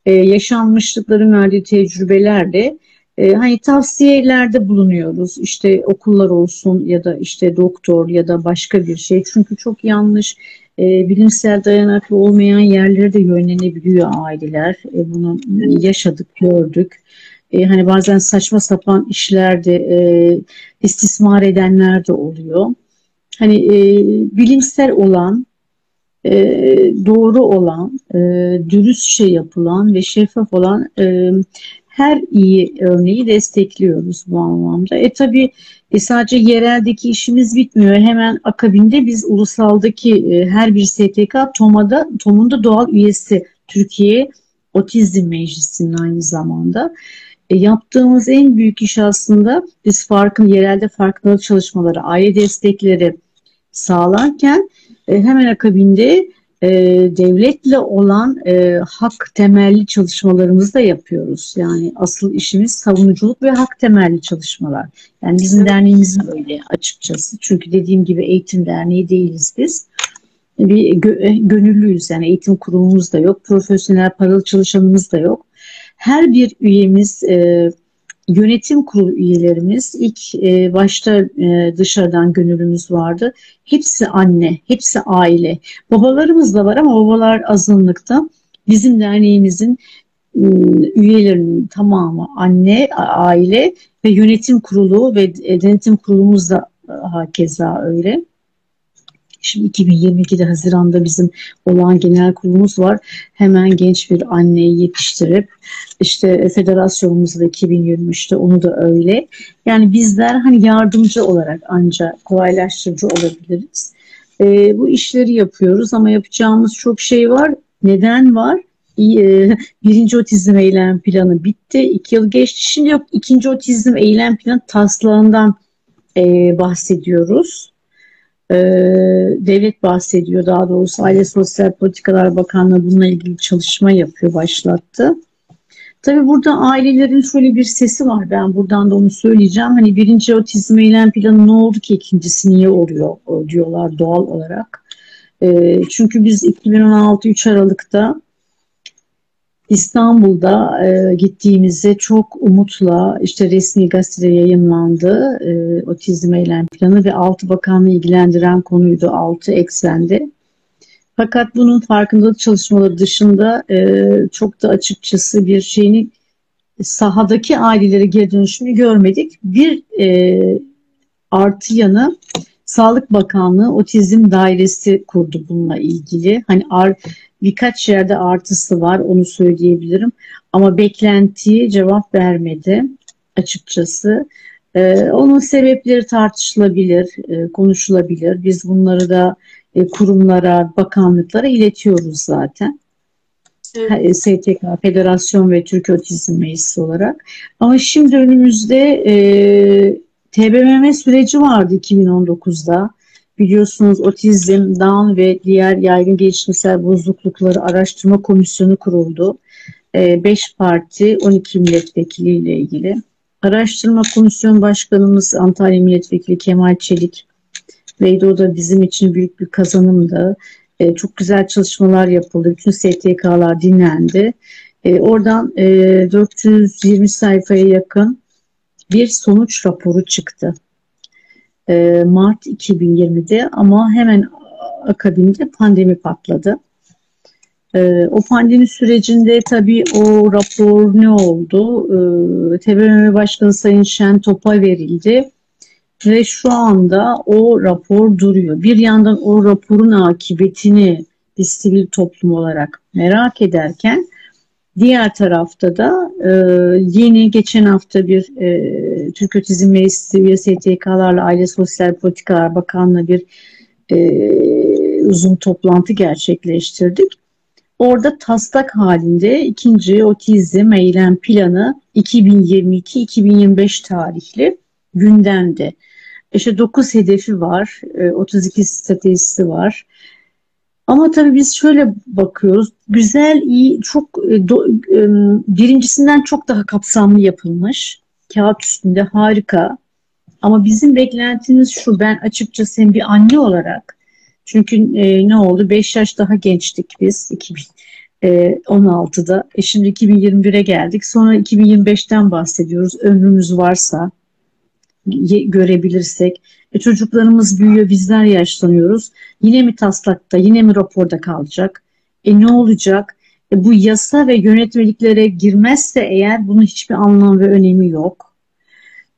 Ee, yaşanmışlıkların verdiği tecrübelerle e, hani tavsiyelerde bulunuyoruz. İşte okullar olsun ya da işte doktor ya da başka bir şey. Çünkü çok yanlış e, bilimsel dayanaklı olmayan yerlere de yönlenebiliyor aileler. E, bunu yaşadık, gördük. E, hani bazen saçma sapan işlerde e, istismar edenler de oluyor hani e, bilimsel olan, e, doğru olan, e, dürüst şey yapılan ve şeffaf olan e, her iyi örneği destekliyoruz bu anlamda. E tabi e, sadece yereldeki işimiz bitmiyor. Hemen akabinde biz ulusaldaki e, her bir STK TOMA'da, TOM'un da doğal üyesi Türkiye Otizm Meclisi'nin aynı zamanda. E, yaptığımız en büyük iş aslında biz farkın yerelde farkındalık çalışmaları, aile destekleri sağlarken e, hemen akabinde e, devletle olan e, hak temelli çalışmalarımızı da yapıyoruz. Yani asıl işimiz savunuculuk ve hak temelli çalışmalar. Yani bizim derneğimizin öyle açıkçası. Çünkü dediğim gibi eğitim derneği değiliz biz. Bir gö- gönüllüyüz yani eğitim kurumumuz da yok, profesyonel paralı çalışanımız da yok. Her bir üyemiz e, yönetim kurulu üyelerimiz ilk e, başta e, dışarıdan gönüllümüz vardı. Hepsi anne, hepsi aile. Babalarımız da var ama babalar azınlıkta. Bizim derneğimizin e, üyelerinin tamamı anne, aile ve yönetim kurulu ve e, denetim kurulumuz da e, hakeza öyle. Şimdi 2022'de Haziran'da bizim olan genel kurulumuz var. Hemen genç bir anneyi yetiştirip işte federasyonumuz da 2023'te onu da öyle. Yani bizler hani yardımcı olarak ancak kolaylaştırıcı olabiliriz. E, bu işleri yapıyoruz ama yapacağımız çok şey var. Neden var? E, *laughs* birinci otizm eylem planı bitti. iki yıl geçti. Şimdi yok ikinci otizm eylem planı taslağından e, bahsediyoruz. E, devlet bahsediyor daha doğrusu Aile Sosyal Politikalar Bakanlığı bununla ilgili çalışma yapıyor, başlattı. Tabii burada ailelerin şöyle bir sesi var. Ben buradan da onu söyleyeceğim. Hani birinci otizm eylem planı ne oldu ki ikincisi niye oluyor diyorlar doğal olarak. E, çünkü biz 2016 3 Aralık'ta İstanbul'da e, gittiğimizde çok umutla işte resmi gazetede yayınlandı e, otizm eylem planı ve altı bakanlığı ilgilendiren konuydu altı eksende. Fakat bunun farkındalık çalışmaları dışında e, çok da açıkçası bir şeyini sahadaki ailelere geri dönüşünü görmedik. Bir e, artı yanı Sağlık Bakanlığı Otizm Dairesi kurdu bununla ilgili. Hani ar, birkaç yerde artısı var onu söyleyebilirim. Ama beklentiye cevap vermedi açıkçası. Ee, onun sebepleri tartışılabilir, e, konuşulabilir. Biz bunları da e, kurumlara, bakanlıklara iletiyoruz zaten. Evet. STK, Federasyon ve Türk Otizm Meclisi olarak. Ama şimdi önümüzde e, TBMM süreci vardı 2019'da. Biliyorsunuz Otizm, Down ve diğer yaygın gelişimsel bozuklukları araştırma komisyonu kuruldu. 5 e, parti 12 milletvekili ile ilgili. Araştırma komisyon başkanımız Antalya Milletvekili Kemal Çelik Veydo o da bizim için büyük bir kazanımdı. E, çok güzel çalışmalar yapıldı. Bütün STK'lar dinlendi. E, oradan e, 420 sayfaya yakın bir sonuç raporu çıktı. E, Mart 2020'de ama hemen akabinde pandemi patladı. E, o pandemi sürecinde tabii o rapor ne oldu? E, TBMM Başkanı Sayın Şen Top'a verildi ve şu anda o rapor duruyor. Bir yandan o raporun akıbetini biz sivil toplum olarak merak ederken diğer tarafta da e, yeni geçen hafta bir e, Türk Otizm Meclisi ve STK'larla Aile Sosyal Politikalar Bakanlığı bir e, uzun toplantı gerçekleştirdik. Orada taslak halinde ikinci otizm eylem planı 2022-2025 tarihli gündemde. İşte 9 hedefi var, 32 e, stratejisi var. Ama tabii biz şöyle bakıyoruz. Güzel, iyi, çok e, do, e, birincisinden çok daha kapsamlı yapılmış. Kağıt üstünde harika. Ama bizim beklentimiz şu. Ben açıkçası bir anne olarak çünkü e, ne oldu? 5 yaş daha gençtik biz 2016'da. E, şimdi 2021'e geldik. Sonra 2025'ten bahsediyoruz. Ömrümüz varsa görebilirsek. E, çocuklarımız büyüyor, bizler yaşlanıyoruz. Yine mi taslakta, yine mi raporda kalacak? E ne olacak? E, bu yasa ve yönetmeliklere girmezse eğer bunun hiçbir anlam ve önemi yok.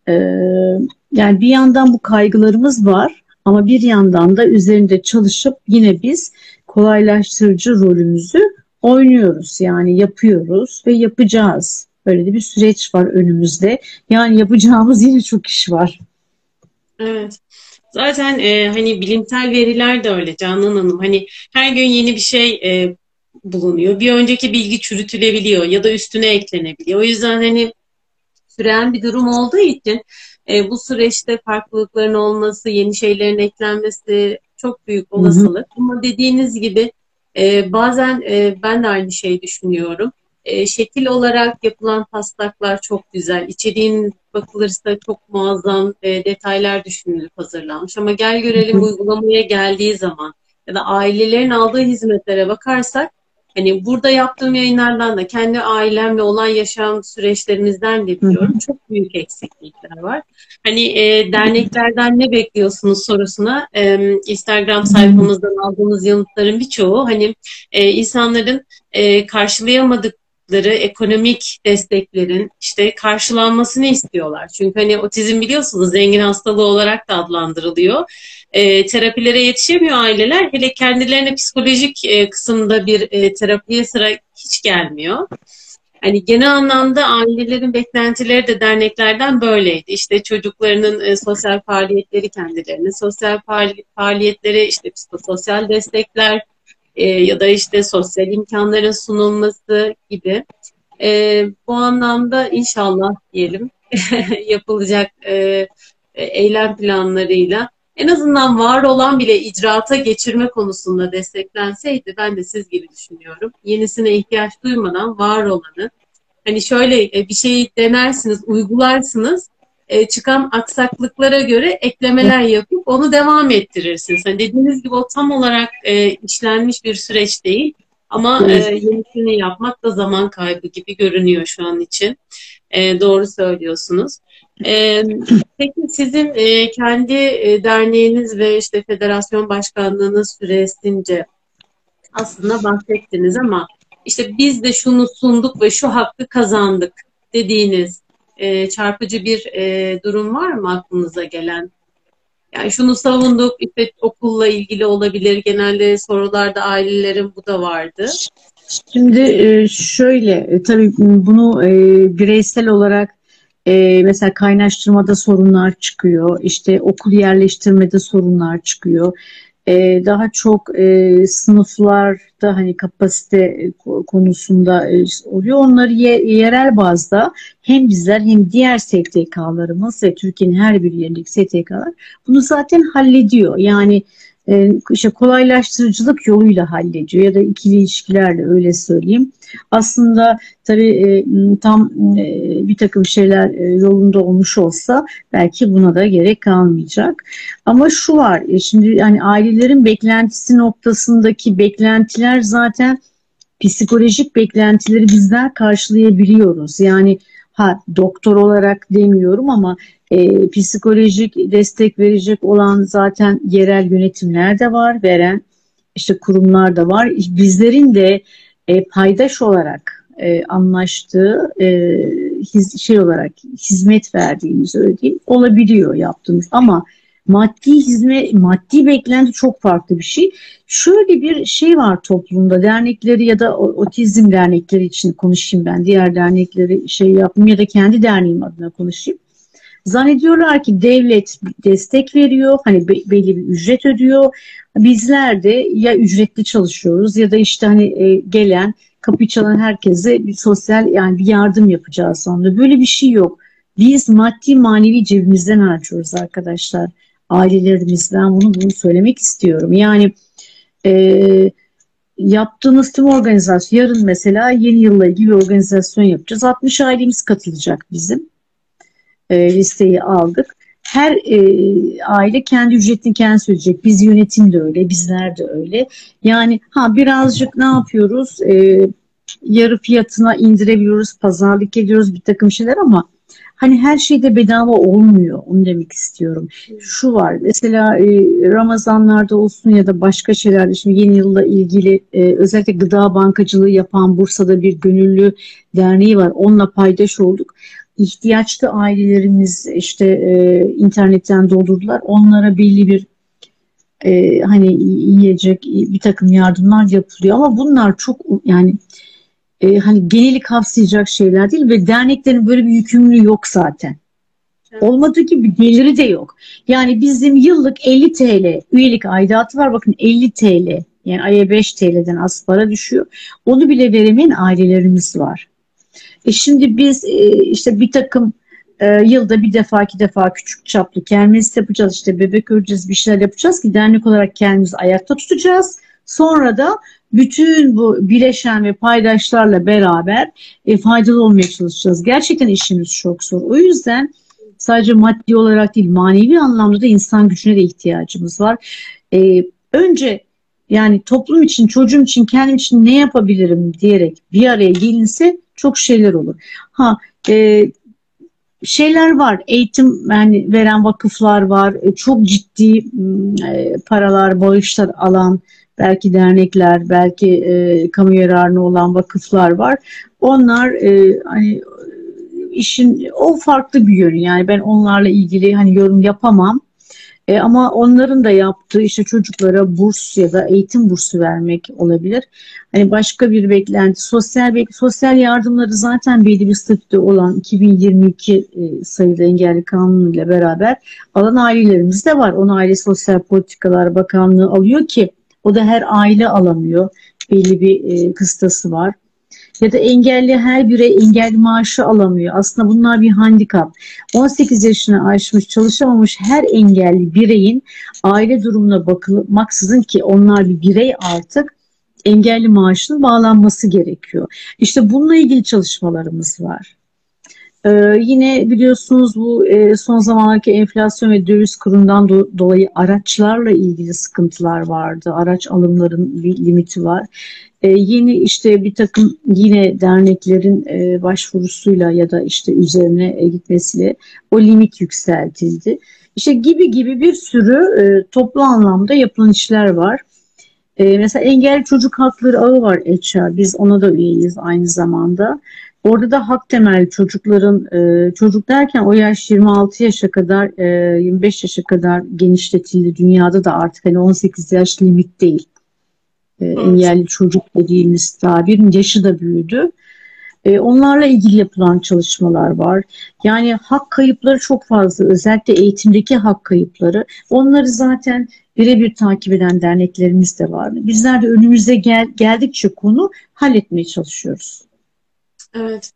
E, yani bir yandan bu kaygılarımız var ama bir yandan da üzerinde çalışıp yine biz kolaylaştırıcı rolümüzü oynuyoruz. Yani yapıyoruz ve yapacağız. Böyle de bir süreç var önümüzde. Yani yapacağımız yine çok iş var. Evet. Zaten e, hani bilimsel veriler de öyle Canan Hanım. Hani her gün yeni bir şey e, bulunuyor. Bir önceki bilgi çürütülebiliyor ya da üstüne eklenebiliyor. O yüzden hani süren bir durum olduğu için e, bu süreçte farklılıkların olması, yeni şeylerin eklenmesi çok büyük olasılık. Hı hı. Ama dediğiniz gibi e, bazen e, ben de aynı şeyi düşünüyorum. E, şekil olarak yapılan taslaklar çok güzel. İçeriğin bakılırsa çok muazzam e, detaylar düşünülüp hazırlanmış. Ama gel görelim uygulamaya geldiği zaman ya da ailelerin aldığı hizmetlere bakarsak hani burada yaptığım yayınlardan da kendi ailemle olan yaşam süreçlerimizden de biliyorum. Çok büyük eksiklikler var. Hani e, derneklerden ne bekliyorsunuz sorusuna e, Instagram sayfamızdan aldığımız yanıtların birçoğu hani e, insanların e, karşılayamadık ekonomik desteklerin işte karşılanmasını istiyorlar. Çünkü hani otizm biliyorsunuz zengin hastalığı olarak da adlandırılıyor. E, terapilere yetişemiyor aileler. Hele kendilerine psikolojik e, kısımda bir e, terapiye sıra hiç gelmiyor. Hani genel anlamda ailelerin beklentileri de derneklerden böyleydi. İşte çocuklarının e, sosyal faaliyetleri kendilerine, sosyal faaliyetleri işte psikososyal destekler, e, ya da işte sosyal imkanların sunulması gibi. E, bu anlamda inşallah diyelim *laughs* yapılacak e, eylem planlarıyla en azından var olan bile icraata geçirme konusunda desteklenseydi ben de siz gibi düşünüyorum. Yenisine ihtiyaç duymadan var olanı hani şöyle e, bir şeyi denersiniz, uygularsınız e, çıkan aksaklıklara göre eklemeler yapıp onu devam ettirirsiniz. Yani dediğiniz gibi o tam olarak e, işlenmiş bir süreç değil. Ama e, yenisini yapmak da zaman kaybı gibi görünüyor şu an için. E, doğru söylüyorsunuz. E, *clears throat* peki sizin e, kendi e, derneğiniz ve işte federasyon başkanlığınız süresince aslında bahsettiniz ama işte biz de şunu sunduk ve şu hakkı kazandık dediğiniz e, çarpıcı bir e, durum var mı aklınıza gelen? Yani şunu savunduk, işte okulla ilgili olabilir. Genelde sorularda ailelerin bu da vardı. Şimdi e, şöyle, e, tabii bunu e, bireysel olarak mesela kaynaştırmada sorunlar çıkıyor, işte okul yerleştirmede sorunlar çıkıyor e, daha çok e, sınıflarda hani kapasite konusunda e, oluyor. Onları ye, yerel bazda hem bizler hem diğer STK'larımız ve Türkiye'nin her bir yerindeki STK'lar bunu zaten hallediyor. Yani e, işte kolaylaştırıcılık yoluyla hallediyor ya da ikili ilişkilerle öyle söyleyeyim. Aslında tabii e, tam e, bir takım şeyler yolunda olmuş olsa belki buna da gerek kalmayacak. Ama şu var şimdi yani ailelerin beklentisi noktasındaki beklentiler zaten psikolojik beklentileri bizler karşılayabiliyoruz. Yani ha doktor olarak demiyorum ama e, psikolojik destek verecek olan zaten yerel yönetimler de var, veren işte kurumlar da var. Bizlerin de e, paydaş olarak e, anlaştığı e, his, şey olarak hizmet verdiğimiz öyle değil olabiliyor yaptığımız ama maddi hizmet, maddi beklenti çok farklı bir şey. Şöyle bir şey var toplumda dernekleri ya da otizm dernekleri için konuşayım ben. Diğer dernekleri şey yapayım ya da kendi derneğim adına konuşayım. Zannediyorlar ki devlet destek veriyor, hani belli bir ücret ödüyor. Bizler de ya ücretli çalışıyoruz ya da işte hani e, gelen kapıyı çalan herkese bir sosyal yani bir yardım yapacağız sonunda. Böyle bir şey yok. Biz maddi manevi cebimizden harcıyoruz arkadaşlar. Ailelerimizden bunu bunu söylemek istiyorum. Yani e, yaptığımız tüm organizasyon yarın mesela yeni yılla ilgili bir organizasyon yapacağız. 60 ailemiz katılacak bizim e, listeyi aldık. Her e, aile kendi ücretini kendi söyleyecek. Biz yönetim de öyle, bizler de öyle. Yani ha birazcık ne yapıyoruz? E, yarı fiyatına indirebiliyoruz, pazarlık ediyoruz bir takım şeyler ama hani her şeyde bedava olmuyor. Onu demek istiyorum. Şu var mesela e, Ramazanlarda olsun ya da başka şeylerde şimdi yeni yılla ilgili e, özellikle gıda bankacılığı yapan Bursa'da bir gönüllü derneği var. Onunla paydaş olduk ihtiyaçlı ailelerimiz işte e, internetten doldurdular. Onlara belli bir e, hani yiyecek bir takım yardımlar yapılıyor ama bunlar çok yani e, hani geneli kapsayacak şeyler değil ve derneklerin böyle bir yükümlülüğü yok zaten. Olmadığı gibi geliri de yok. Yani bizim yıllık 50 TL üyelik aidatı var. Bakın 50 TL yani aya 5 TL'den az para düşüyor. Onu bile veremeyen ailelerimiz var. E şimdi biz e, işte bir takım e, yılda bir defa iki defa küçük çaplı kermes yapacağız. işte bebek öleceğiz bir şeyler yapacağız ki dernek olarak kendimizi ayakta tutacağız. Sonra da bütün bu bileşen ve paydaşlarla beraber e, faydalı olmaya çalışacağız. Gerçekten işimiz çok zor. O yüzden sadece maddi olarak değil manevi anlamda da insan gücüne de ihtiyacımız var. E, önce yani toplum için, çocuğum için, kendim için ne yapabilirim diyerek bir araya gelinse çok şeyler olur. Ha e, şeyler var. Eğitim yani veren vakıflar var. E, çok ciddi e, paralar, bağışlar alan belki dernekler, belki e, kamu yararına olan vakıflar var. Onlar e, hani işin o farklı bir yönü. Yani ben onlarla ilgili hani yorum yapamam. E, ama onların da yaptığı işte çocuklara burs ya da eğitim bursu vermek olabilir. Hani başka bir beklenti, sosyal bek sosyal yardımları zaten belli bir statüde olan 2022 e, sayılı engelli kanunu ile beraber alan ailelerimiz de var. Onu Aile Sosyal Politikalar Bakanlığı alıyor ki o da her aile alamıyor. Belli bir e, kıstası var ya da engelli her birey engelli maaşı alamıyor. Aslında bunlar bir handikap. 18 yaşını aşmış çalışamamış her engelli bireyin aile durumuna bakılmaksızın ki onlar bir birey artık engelli maaşının bağlanması gerekiyor. İşte bununla ilgili çalışmalarımız var. Ee, yine biliyorsunuz bu e, son zamanlardaki enflasyon ve döviz kurundan do- dolayı araçlarla ilgili sıkıntılar vardı. Araç alımların bir limiti var. Ee, yeni işte bir takım yine derneklerin e, başvurusuyla ya da işte üzerine e, gitmesiyle o limit yükseltildi. İşte gibi gibi bir sürü e, toplu anlamda yapılan işler var. E, mesela engelli çocuk hakları ağı var HR. Biz ona da üyeyiz aynı zamanda. Orada da hak temelli çocukların, e, çocuk derken o yaş 26 yaşa kadar, e, 25 yaşa kadar genişletildi. Dünyada da artık hani 18 yaş limit değil. E, engelli çocuk dediğimiz tabirin yaşı da büyüdü. E, onlarla ilgili yapılan çalışmalar var. Yani hak kayıpları çok fazla. Özellikle eğitimdeki hak kayıpları. Onları zaten birebir takip eden derneklerimiz de var. Bizler de önümüze gel, geldikçe konu halletmeye çalışıyoruz. Evet.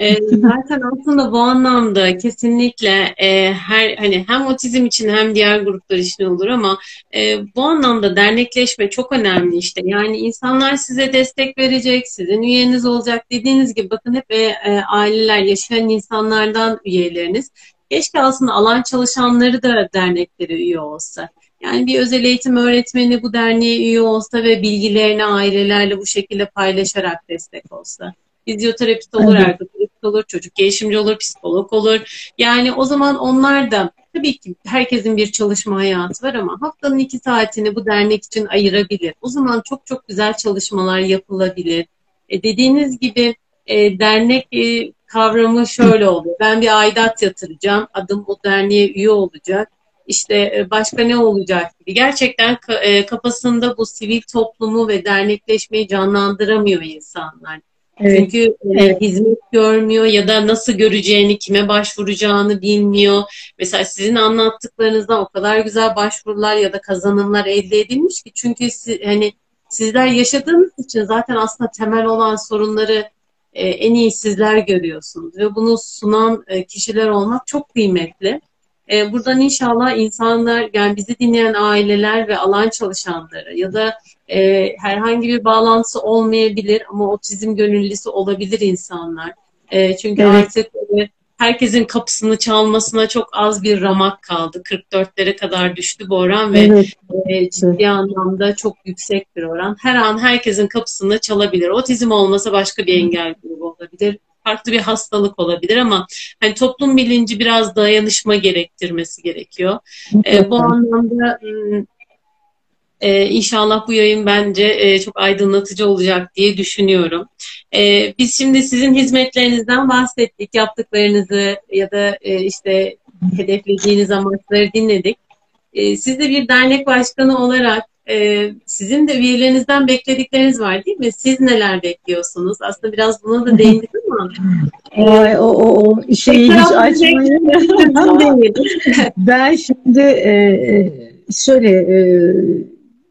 E, zaten aslında bu anlamda kesinlikle e, her hani hem otizm için hem diğer gruplar için olur ama e, bu anlamda dernekleşme çok önemli işte. Yani insanlar size destek verecek, sizin üyeniz olacak. Dediğiniz gibi bakın hep e, e, aileler, yaşayan insanlardan üyeleriniz. Keşke aslında alan çalışanları da derneklere üye olsa. Yani bir özel eğitim öğretmeni bu derneğe üye olsa ve bilgilerini ailelerle bu şekilde paylaşarak destek olsa. Fizyoterapist olur, evet. ergoterapist olur, çocuk gelişimci olur, psikolog olur. Yani o zaman onlar da tabii ki herkesin bir çalışma hayatı var ama haftanın iki saatini bu dernek için ayırabilir. O zaman çok çok güzel çalışmalar yapılabilir. E dediğiniz gibi e, dernek e, kavramı şöyle oluyor. Ben bir aidat yatıracağım, adım o derneğe üye olacak. İşte e, başka ne olacak gibi. Gerçekten e, kafasında bu sivil toplumu ve dernekleşmeyi canlandıramıyor insanlar. Evet. Çünkü e, evet. hizmet görmüyor ya da nasıl göreceğini, kime başvuracağını bilmiyor. Mesela sizin anlattıklarınızdan o kadar güzel başvurular ya da kazanımlar elde edilmiş ki çünkü siz, hani sizler yaşadığınız için zaten aslında temel olan sorunları e, en iyi sizler görüyorsunuz ve bunu sunan e, kişiler olmak çok kıymetli. E, buradan inşallah insanlar yani bizi dinleyen aileler ve alan çalışanları ya da e, herhangi bir bağlantısı olmayabilir ama otizm gönüllüsü olabilir insanlar. E, çünkü evet. artık e, herkesin kapısını çalmasına çok az bir ramak kaldı. 44'lere kadar düştü bu oran ve evet. e, ciddi anlamda çok yüksek bir oran. Her an herkesin kapısını çalabilir. Otizm olmasa başka bir engel grubu olabilir farklı bir hastalık olabilir ama hani toplum bilinci biraz dayanışma gerektirmesi gerekiyor. E, bu anlamda e, inşallah bu yayın bence e, çok aydınlatıcı olacak diye düşünüyorum. E, biz şimdi sizin hizmetlerinizden bahsettik, yaptıklarınızı ya da e, işte hedeflediğiniz amaçları dinledik. E, siz de bir dernek başkanı olarak e, sizin de üyelerinizden bekledikleriniz var değil mi? Siz neler bekliyorsunuz? Aslında biraz buna da değindik ama. *laughs* Ay, o, o, o şeyi hiç açmayın. *laughs* ben *laughs* şimdi e, e, şöyle e,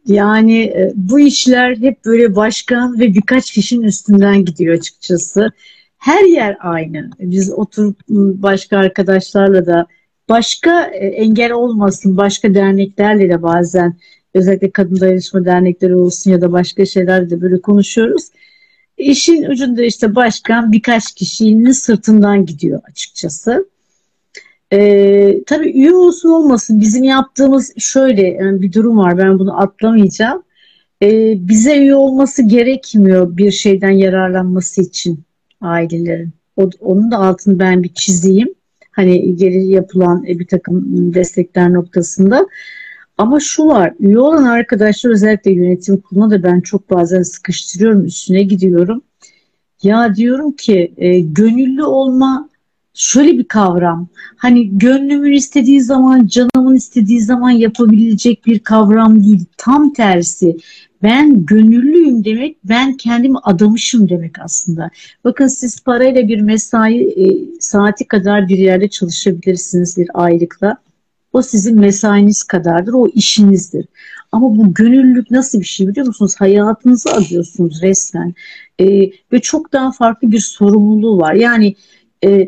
yani e, bu işler hep böyle başkan ve birkaç kişinin üstünden gidiyor açıkçası. her yer aynı. Biz oturup başka arkadaşlarla da başka e, engel olmasın başka derneklerle de bazen özellikle kadın dayanışma dernekleri olsun ya da başka şeyler de böyle konuşuyoruz. İşin ucunda işte başkan birkaç kişinin sırtından gidiyor açıkçası. Ee, tabii üye olsun olmasın bizim yaptığımız şöyle yani bir durum var ben bunu atlamayacağım. Ee, bize üye olması gerekmiyor bir şeyden yararlanması için ailelerin. O, onun da altını ben bir çizeyim. Hani geri yapılan bir takım destekler noktasında. Ama şu var, üye olan arkadaşlar özellikle yönetim kuruluna da ben çok bazen sıkıştırıyorum, üstüne gidiyorum. Ya diyorum ki e, gönüllü olma şöyle bir kavram. Hani gönlümün istediği zaman, canımın istediği zaman yapabilecek bir kavram değil. Tam tersi. Ben gönüllüyüm demek, ben kendimi adamışım demek aslında. Bakın siz parayla bir mesai e, saati kadar bir yerde çalışabilirsiniz bir aylıkla. O sizin mesainiz kadardır, o işinizdir. Ama bu gönüllülük nasıl bir şey biliyor musunuz? Hayatınızı adıyorsunuz resmen. E, ve çok daha farklı bir sorumluluğu var. Yani e,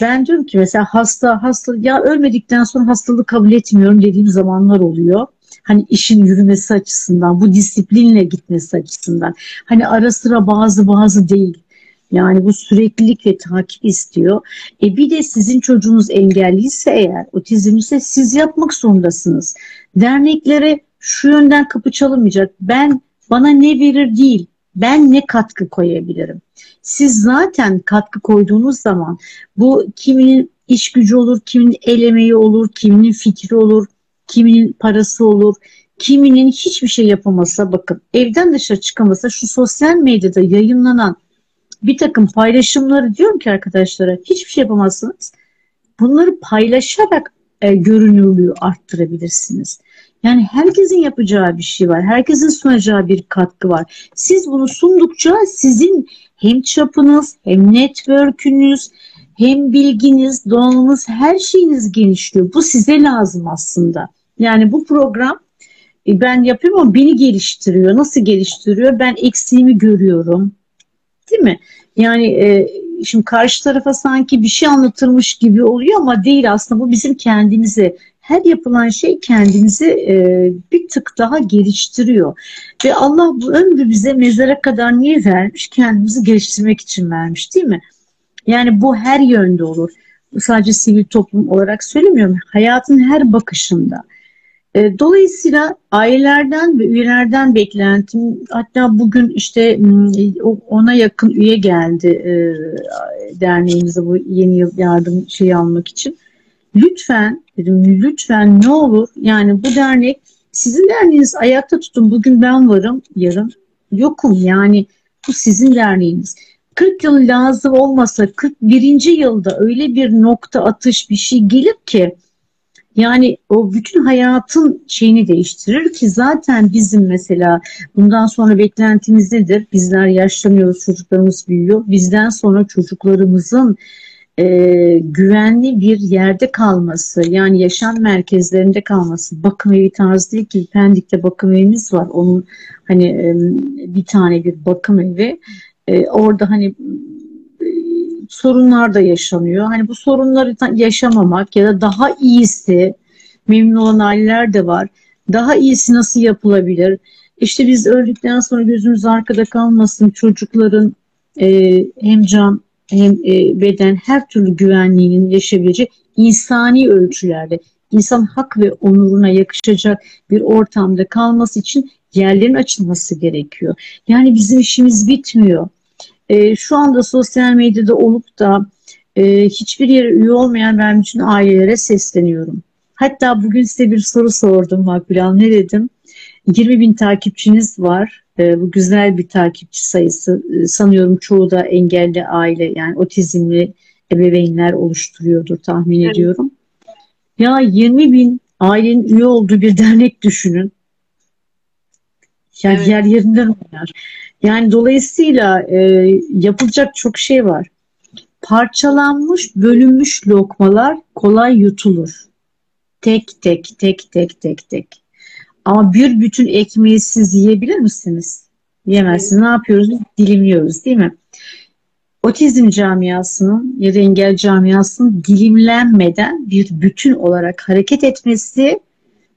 ben diyorum ki mesela hasta hasta ya ölmedikten sonra hastalığı kabul etmiyorum dediğim zamanlar oluyor. Hani işin yürümesi açısından, bu disiplinle gitmesi açısından. Hani ara sıra bazı bazı değil. Yani bu süreklilik ve takip istiyor. E bir de sizin çocuğunuz engelliyse eğer, otizmliyse siz yapmak zorundasınız. Derneklere şu yönden kapı çalınmayacak. Ben bana ne verir değil, ben ne katkı koyabilirim? Siz zaten katkı koyduğunuz zaman bu kiminin iş gücü olur, kiminin el emeği olur, kiminin fikri olur, kiminin parası olur, kiminin hiçbir şey yapamasa bakın evden dışarı çıkamasa şu sosyal medyada yayınlanan bir takım paylaşımları diyorum ki arkadaşlara hiçbir şey yapamazsınız. Bunları paylaşarak e, görünürlüğü arttırabilirsiniz. Yani herkesin yapacağı bir şey var. Herkesin sunacağı bir katkı var. Siz bunu sundukça sizin hem çapınız hem network'ünüz hem bilginiz, donanımınız her şeyiniz genişliyor. Bu size lazım aslında. Yani bu program e, ben yapıyorum ama beni geliştiriyor. Nasıl geliştiriyor? Ben eksiğimi görüyorum. Değil mi? Yani e, şimdi karşı tarafa sanki bir şey anlatılmış gibi oluyor ama değil aslında bu bizim kendimize her yapılan şey kendimizi e, bir tık daha geliştiriyor. Ve Allah bu ömrü bize mezara kadar niye vermiş? Kendimizi geliştirmek için vermiş değil mi? Yani bu her yönde olur. Sadece sivil toplum olarak söylemiyorum. Hayatın her bakışında. E, dolayısıyla ailelerden ve üyelerden beklentim hatta bugün işte ona yakın üye geldi e, derneğimize bu yeni yıl yardım şeyi almak için. Lütfen dedim lütfen ne olur yani bu dernek sizin derneğiniz ayakta tutun bugün ben varım yarın yokum yani bu sizin derneğiniz. 40 yıl lazım olmasa 41. yılda öyle bir nokta atış bir şey gelir ki yani o bütün hayatın şeyini değiştirir ki zaten bizim mesela bundan sonra beklentimiz nedir? Bizler yaşlanıyoruz, çocuklarımız büyüyor. Bizden sonra çocuklarımızın e, güvenli bir yerde kalması, yani yaşam merkezlerinde kalması, bakım evi tarzı değil ki Pendik'te bakım evimiz var. Onun hani e, bir tane bir bakım evi. E, orada hani sorunlar da yaşanıyor. Hani bu sorunları yaşamamak ya da daha iyisi memnun olan aileler de var. Daha iyisi nasıl yapılabilir? İşte biz öldükten sonra gözümüz arkada kalmasın çocukların e, hem can hem e, beden her türlü güvenliğinin yaşayabileceği insani ölçülerde insan hak ve onuruna yakışacak bir ortamda kalması için yerlerin açılması gerekiyor. Yani bizim işimiz bitmiyor e, şu anda sosyal medyada olup da e, hiçbir yere üye olmayan ben bütün ailelere sesleniyorum. Hatta bugün size bir soru sordum Makbule. Ne dedim? 20 bin takipçiniz var. E, bu güzel bir takipçi sayısı. E, sanıyorum çoğu da engelli aile yani otizmli ebeveynler oluşturuyordur tahmin evet. ediyorum. Ya 20 bin ailenin üye olduğu bir dernek düşünün. Yani evet. yer yerinden oynar. Yani dolayısıyla e, yapılacak çok şey var. Parçalanmış, bölünmüş lokmalar kolay yutulur. Tek tek, tek tek, tek tek. Ama bir bütün ekmeği siz yiyebilir misiniz? Yiyemezsiniz. Ne yapıyoruz? Dilimliyoruz değil mi? otizm camiasının ya da engel camiasının dilimlenmeden bir bütün olarak hareket etmesi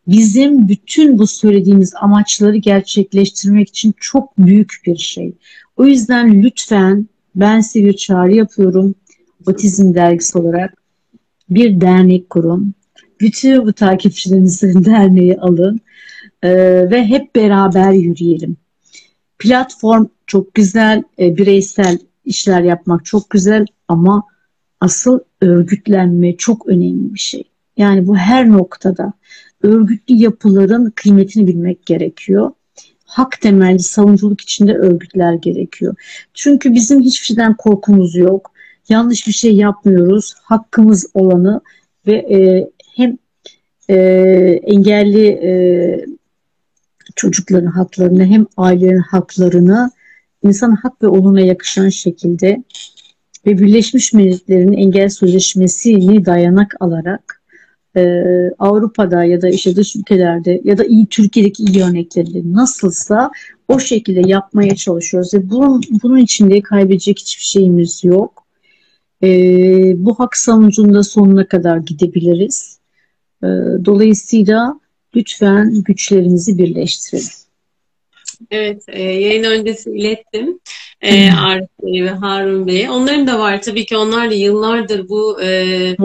bizim bütün bu söylediğimiz amaçları gerçekleştirmek için çok büyük bir şey. O yüzden lütfen ben size bir çağrı yapıyorum. Otizm dergisi olarak bir dernek kurun. Bütün bu takipçilerinizi *laughs* derneğe alın ee, ve hep beraber yürüyelim. Platform çok güzel, e, bireysel işler yapmak çok güzel ama asıl örgütlenme çok önemli bir şey. Yani bu her noktada örgütlü yapıların kıymetini bilmek gerekiyor. Hak temelli savunuculuk içinde örgütler gerekiyor. Çünkü bizim hiçbir şeyden korkumuz yok. Yanlış bir şey yapmıyoruz. Hakkımız olanı ve e, hem e, engelli e, çocukların haklarını hem ailelerin haklarını insan hak ve oluna yakışan şekilde ve Birleşmiş Milletler'in engel sözleşmesini dayanak alarak e, Avrupa'da ya da işte dış ülkelerde ya da iyi Türkiye'deki iyi örnekleri nasılsa o şekilde yapmaya çalışıyoruz ve bunun, bunun içinde kaybedecek hiçbir şeyimiz yok. E, bu hak savunucunda sonuna kadar gidebiliriz. E, dolayısıyla lütfen güçlerimizi birleştirelim. Evet, e, yayın öncesi ilettim e, Arif Bey ve Harun Bey'e. Onların da var tabii ki onlar da yıllardır bu e,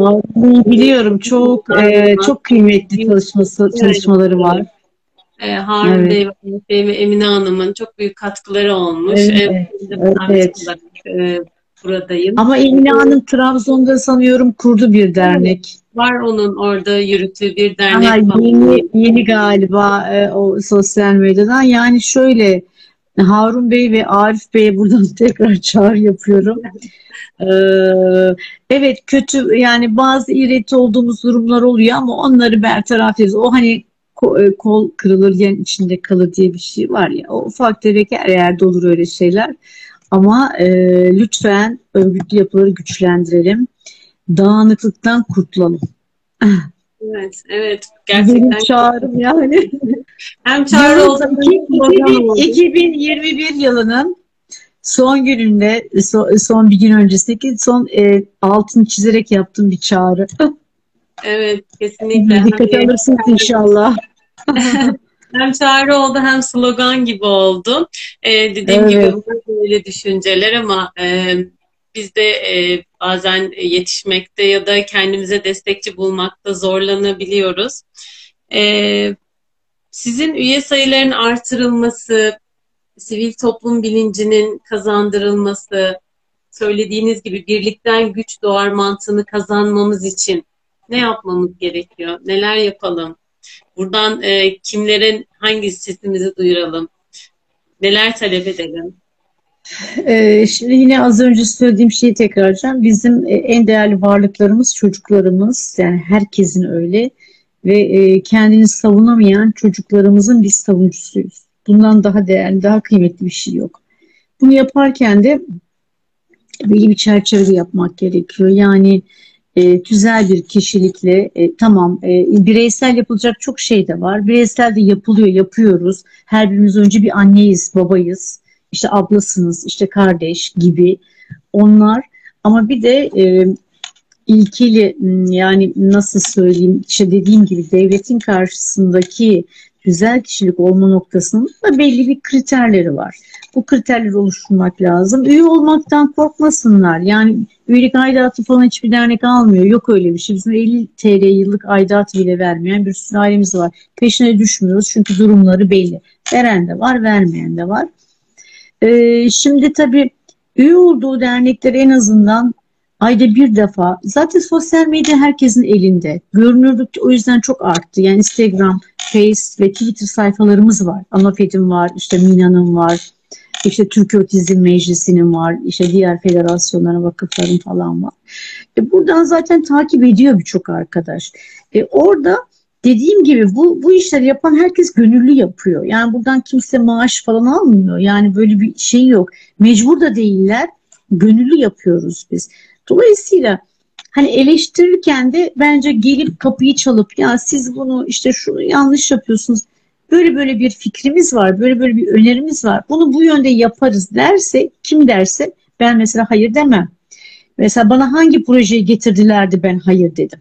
biliyorum çok e, çok kıymetli çalışması çalışmaları var. E, Harun evet. Bey, Bey ve Emine Hanım'ın çok büyük katkıları olmuş. Evet, e, evet. Buradayım. Ama Emine Hanım Trabzon'da sanıyorum kurdu bir dernek. Var onun orada yürüttüğü bir dernek. Aha, yeni, yeni galiba e, o sosyal medyadan. Yani şöyle Harun Bey ve Arif Bey'e buradan *laughs* tekrar çağrı yapıyorum. *laughs* Ee, evet kötü yani bazı ireti olduğumuz durumlar oluyor ama onları bertaraf ediyoruz. O hani e, kol kırılır yen içinde kalır diye bir şey var ya. O ufak tefek her yerde olur öyle şeyler. Ama e, lütfen örgütlü yapıları güçlendirelim. Dağınıklıktan kurtulalım. Evet, evet. Gerçekten. Benim çağrım yani. *laughs* Hem çağrı oldu. 2021 yılının son gününde, son, son bir gün öncesindeki son e, altını çizerek yaptığım bir çağrı. Evet, kesinlikle. Dikkat alırsınız inşallah. *laughs* hem çağrı oldu hem slogan gibi oldu. Ee, dediğim evet. gibi böyle düşünceler ama e, biz de e, bazen yetişmekte ya da kendimize destekçi bulmakta zorlanabiliyoruz. E, sizin üye sayılarının artırılması, sivil toplum bilincinin kazandırılması, söylediğiniz gibi birlikten güç doğar mantığını kazanmamız için ne yapmamız gerekiyor? Neler yapalım? Buradan e, kimlerin hangi sesimizi duyuralım? Neler talep edelim? Ee, şimdi yine az önce söylediğim şeyi tekrarlayacağım. Bizim e, en değerli varlıklarımız çocuklarımız. Yani herkesin öyle. Ve e, kendini savunamayan çocuklarımızın biz savuncusuyuz. Bundan daha değerli, daha kıymetli bir şey yok. Bunu yaparken de belli bir çerçeve yapmak gerekiyor. Yani e, güzel bir kişilikle e, tamam e, bireysel yapılacak çok şey de var. Bireysel de yapılıyor, yapıyoruz. Her birimiz önce bir anneyiz, babayız. işte ablasınız, işte kardeş gibi onlar. Ama bir de e, ilkeli yani nasıl söyleyeyim işte dediğim gibi devletin karşısındaki güzel kişilik olma noktasının da belli bir kriterleri var. Bu kriterleri oluşturmak lazım. Üye olmaktan korkmasınlar. Yani üyelik aidatı falan hiçbir dernek almıyor. Yok öyle bir şey. Bizim 50 TL yıllık aidat bile vermeyen bir sürü ailemiz var. Peşine düşmüyoruz çünkü durumları belli. Veren de var, vermeyen de var. Ee, şimdi tabii üye olduğu dernekler en azından ayda bir defa. Zaten sosyal medya herkesin elinde. Görünürlük o yüzden çok arttı. Yani Instagram, Face ve Twitter sayfalarımız var. Anafet'in var, işte Mina'nın var, işte Türkiye Otizm Meclisi'nin var, işte diğer federasyonların, vakıfların falan var. E buradan zaten takip ediyor birçok arkadaş. E orada dediğim gibi bu, bu işleri yapan herkes gönüllü yapıyor. Yani buradan kimse maaş falan almıyor. Yani böyle bir şey yok. Mecbur da değiller. Gönüllü yapıyoruz biz. Dolayısıyla hani eleştirirken de bence gelip kapıyı çalıp ya siz bunu işte şunu yanlış yapıyorsunuz. Böyle böyle bir fikrimiz var, böyle böyle bir önerimiz var. Bunu bu yönde yaparız derse kim derse Ben mesela hayır demem. Mesela bana hangi projeyi getirdilerdi ben hayır dedim.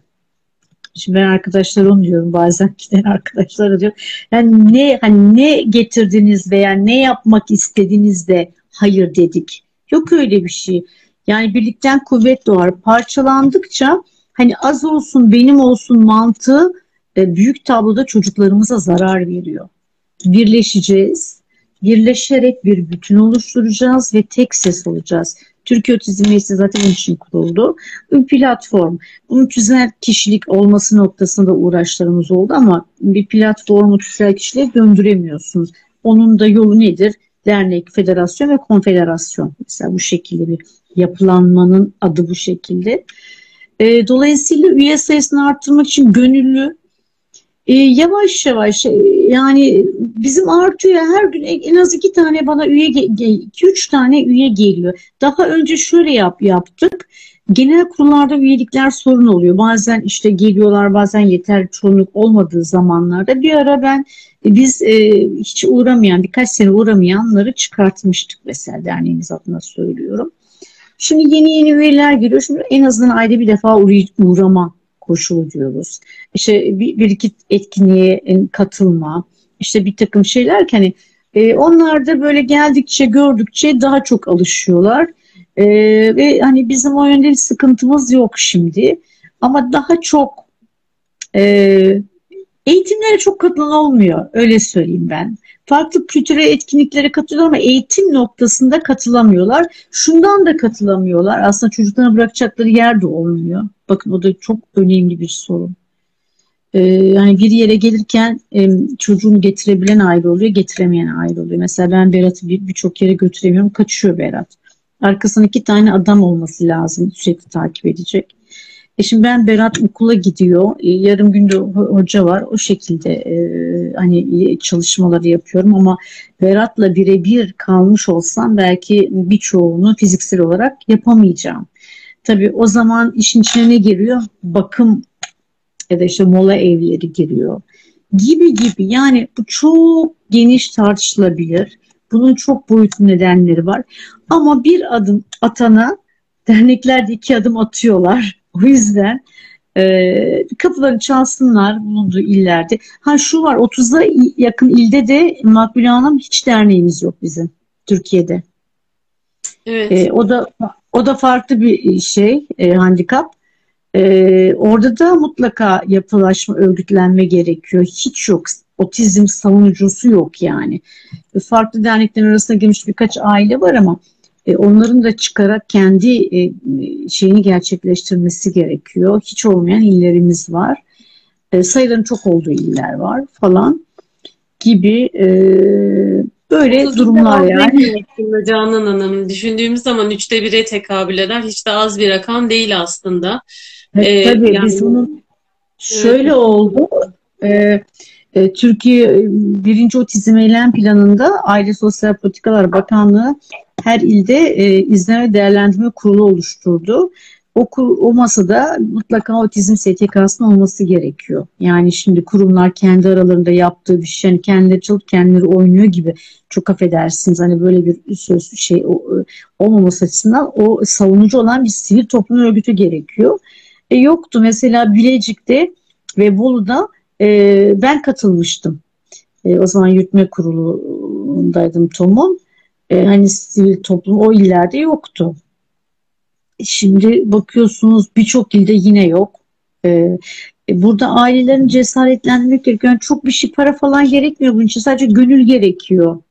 Şimdi ben arkadaşlarım diyorum bazen *laughs* giden arkadaşlara diyor. Yani ne hani ne getirdiniz veya ne yapmak istediniz de hayır dedik. Yok öyle bir şey. Yani birlikten kuvvet doğar. Parçalandıkça hani az olsun benim olsun mantığı büyük tabloda çocuklarımıza zarar veriyor. Birleşeceğiz. Birleşerek bir bütün oluşturacağız ve tek ses olacağız. Türkiye Otizm Meclisi zaten onun için kuruldu. Bir platform. Bunun tüzel kişilik olması noktasında uğraşlarımız oldu ama bir platformu tüzel kişiliğe döndüremiyorsunuz. Onun da yolu nedir? Dernek, federasyon ve konfederasyon. Mesela bu şekilde bir yapılanmanın adı bu şekilde. E, dolayısıyla üye sayısını arttırmak için gönüllü e, yavaş yavaş e, yani bizim artıyor her gün en az iki tane bana üye iki üç tane üye geliyor. Daha önce şöyle yap yaptık. Genel kurullarda üyelikler sorun oluyor. Bazen işte geliyorlar bazen yeterli çoğunluk olmadığı zamanlarda. Bir ara ben e, biz e, hiç uğramayan birkaç sene uğramayanları çıkartmıştık mesela derneğimiz adına söylüyorum. Şimdi yeni yeni üyeler geliyor. Şimdi en azından ayda bir defa uğrama koşulu diyoruz. İşte bir, bir iki etkinliğe katılma, işte bir takım şeyler ki hani e, onlar da böyle geldikçe gördükçe daha çok alışıyorlar. E, ve hani bizim o yönde bir sıkıntımız yok şimdi. Ama daha çok e, eğitimlere çok katılan olmuyor. Öyle söyleyeyim ben. Farklı kültürel etkinliklere katılıyorlar ama eğitim noktasında katılamıyorlar. Şundan da katılamıyorlar. Aslında çocuklarına bırakacakları yer de olmuyor. Bakın o da çok önemli bir sorun. Ee, yani bir yere gelirken e, çocuğunu getirebilen aile oluyor, getiremeyen aile oluyor. Mesela ben Berat'ı birçok bir yere götüremiyorum, kaçıyor Berat. Arkasında iki tane adam olması lazım sürekli takip edecek. E şimdi ben Berat okula gidiyor. E, yarım günde hoca var. O şekilde e, hani çalışmaları yapıyorum ama Berat'la birebir kalmış olsam belki birçoğunu fiziksel olarak yapamayacağım. Tabii o zaman işin içine ne giriyor? Bakım ya da işte mola evleri giriyor. Gibi gibi yani bu çok geniş tartışılabilir. Bunun çok boyutlu nedenleri var. Ama bir adım atana dernekler de iki adım atıyorlar. O yüzden e, kapıları çalsınlar bulunduğu illerde. Ha şu var 30'a yakın ilde de Makbule Hanım hiç derneğimiz yok bizim Türkiye'de. Evet. E, o da o da farklı bir şey, e, handikap. E, orada da mutlaka yapılaşma, örgütlenme gerekiyor. Hiç yok. Otizm savunucusu yok yani. Farklı derneklerin arasında girmiş birkaç aile var ama e, onların da çıkarak kendi e, şeyini gerçekleştirmesi gerekiyor. Hiç olmayan illerimiz var. E, sayıların çok olduğu iller var falan gibi e, Böyle Otuz durumlar yani. Canan Hanım düşündüğümüz zaman üçte bire tekabül eder. Hiç de az bir rakam değil aslında. Evet, ee, tabii yani, biz bunun şöyle evet. oldu. Ee, e, Türkiye birinci otizm eylem planında Aile Sosyal Politikalar Bakanlığı her ilde e, izleme değerlendirme kurulu oluşturdu o, o masada mutlaka otizm STK'sının olması gerekiyor. Yani şimdi kurumlar kendi aralarında yaptığı bir şey, yani kendileri çalıp kendileri oynuyor gibi çok affedersiniz hani böyle bir söz şey olmaması açısından o savunucu olan bir sivil toplum örgütü gerekiyor. E, yoktu mesela Bilecik'te ve Bolu'da e, ben katılmıştım. E, o zaman yürütme kurulundaydım TOM'un. E, hani sivil toplum o illerde yoktu. Şimdi bakıyorsunuz birçok ilde yine yok. Ee, e, burada ailelerin cesaretlendirmek gerekiyor. Yani çok bir şey para falan gerekmiyor bunun için. Sadece gönül gerekiyor.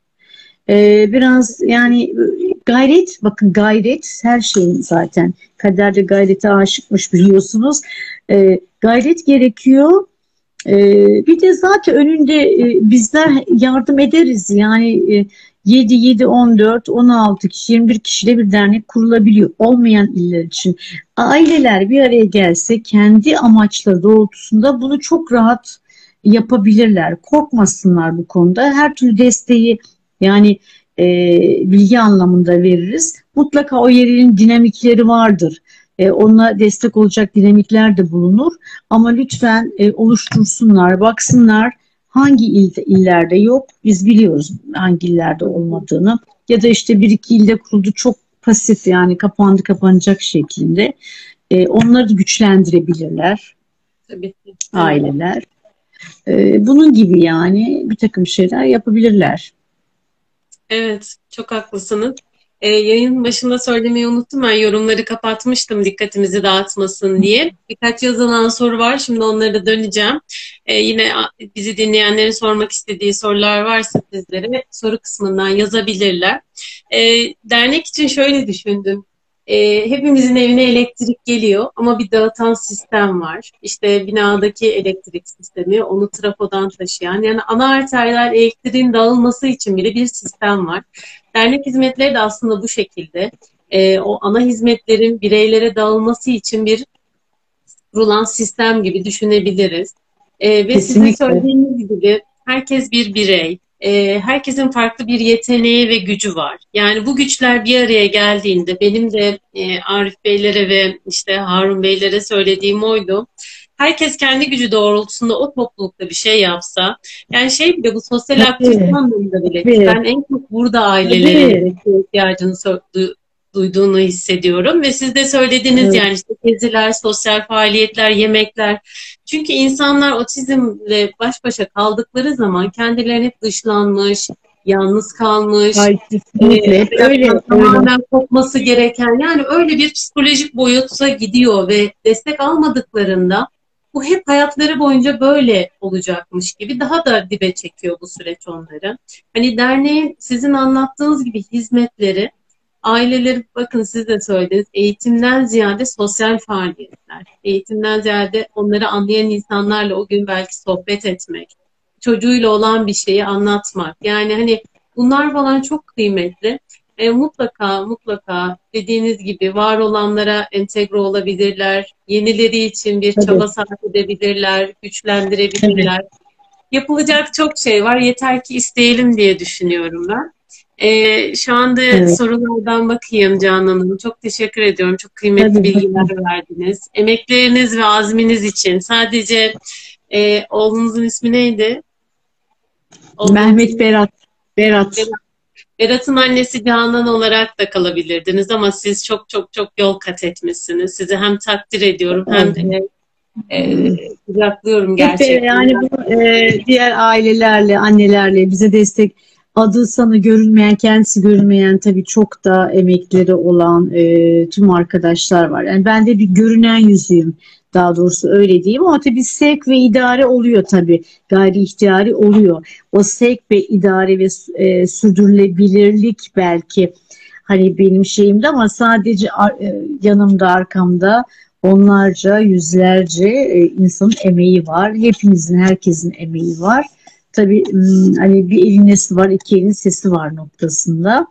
Ee, biraz yani gayret, bakın gayret her şeyin zaten. Kaderde gayrete aşıkmış biliyorsunuz. Ee, gayret gerekiyor. Ee, bir de zaten önünde e, bizler yardım ederiz. Yani e, 7, 7, 14, 16 kişi, 21 kişiyle bir dernek kurulabiliyor olmayan iller için. Aileler bir araya gelse kendi amaçları doğrultusunda bunu çok rahat yapabilirler. Korkmasınlar bu konuda. Her türlü desteği yani e, bilgi anlamında veririz. Mutlaka o yerin dinamikleri vardır. E, ona destek olacak dinamikler de bulunur. Ama lütfen e, oluştursunlar, baksınlar hangi ilde, illerde yok biz biliyoruz hangi illerde olmadığını ya da işte bir iki ilde kuruldu çok pasif yani kapandı kapanacak şeklinde e, onları da güçlendirebilirler. Tabii. Aileler. E, bunun gibi yani bir takım şeyler yapabilirler. Evet, çok haklısınız. E, yayın başında söylemeyi unuttum. Ben yorumları kapatmıştım dikkatimizi dağıtmasın diye. Birkaç yazılan soru var. Şimdi onlara döneceğim. E, yine bizi dinleyenlerin sormak istediği sorular varsa sizlere soru kısmından yazabilirler. E, dernek için şöyle düşündüm. E, hepimizin evine elektrik geliyor ama bir dağıtan sistem var. İşte binadaki elektrik sistemi onu trafodan taşıyan yani ana arterler elektriğin dağılması için bile bir sistem var. Dernek hizmetleri de aslında bu şekilde. E, o ana hizmetlerin bireylere dağılması için bir kurulan sistem gibi düşünebiliriz. E, ve Kesinlikle. sizin söylediğiniz gibi herkes bir birey e, herkesin farklı bir yeteneği ve gücü var. Yani bu güçler bir araya geldiğinde benim de e, Arif Beylere ve işte Harun Beylere söylediğim oydu. Herkes kendi gücü doğrultusunda o toplulukta bir şey yapsa, yani şey bile bu sosyal aktivite anlamında bile evet. ben en çok burada ailelerin evet. ihtiyacını duyduğunu hissediyorum ve siz de söylediniz evet. yani işte geziler, sosyal faaliyetler, yemekler. Çünkü insanlar otizmle baş başa kaldıkları zaman kendilerini hep dışlanmış, yalnız kalmış, Ay, e, öyle, tamamen öyle. kopması gereken yani öyle bir psikolojik boyuta gidiyor ve destek almadıklarında bu hep hayatları boyunca böyle olacakmış gibi daha da dibe çekiyor bu süreç onları. Hani derneğin sizin anlattığınız gibi hizmetleri aileleri bakın siz de söylediniz eğitimden ziyade sosyal faaliyetler. Eğitimden ziyade onları anlayan insanlarla o gün belki sohbet etmek, çocuğuyla olan bir şeyi anlatmak. Yani hani bunlar falan çok kıymetli. E, mutlaka mutlaka dediğiniz gibi var olanlara entegre olabilirler. Yenileri için bir çaba sarf edebilirler, güçlendirebilirler. Evet. Yapılacak çok şey var. Yeter ki isteyelim diye düşünüyorum ben. Ee, şu anda evet. sorulardan bakayım Canan Hanım. Çok teşekkür ediyorum. Çok kıymetli Tabii. bilgiler verdiniz. Emekleriniz ve azminiz için sadece e, oğlunuzun ismi neydi? Oğlunuz Mehmet Berat. Berat. Berat. Berat'ın annesi Canan olarak da kalabilirdiniz ama siz çok çok çok yol kat etmişsiniz. Sizi hem takdir ediyorum hem de e, kucaklıyorum gerçekten. Yani bu e, diğer ailelerle, annelerle bize destek adı sana görünmeyen, kendisi görünmeyen tabii çok da emekleri olan e, tüm arkadaşlar var. Yani ben de bir görünen yüzüyüm daha doğrusu öyle diyeyim ama tabii sevk ve idare oluyor tabii gayri ihtiyari oluyor. O sevk ve idare ve e, sürdürülebilirlik belki hani benim şeyimde ama sadece e, yanımda arkamda onlarca yüzlerce e, insanın emeği var. Hepimizin herkesin emeği var tabii hani bir elin nesi var, iki elin sesi var noktasında.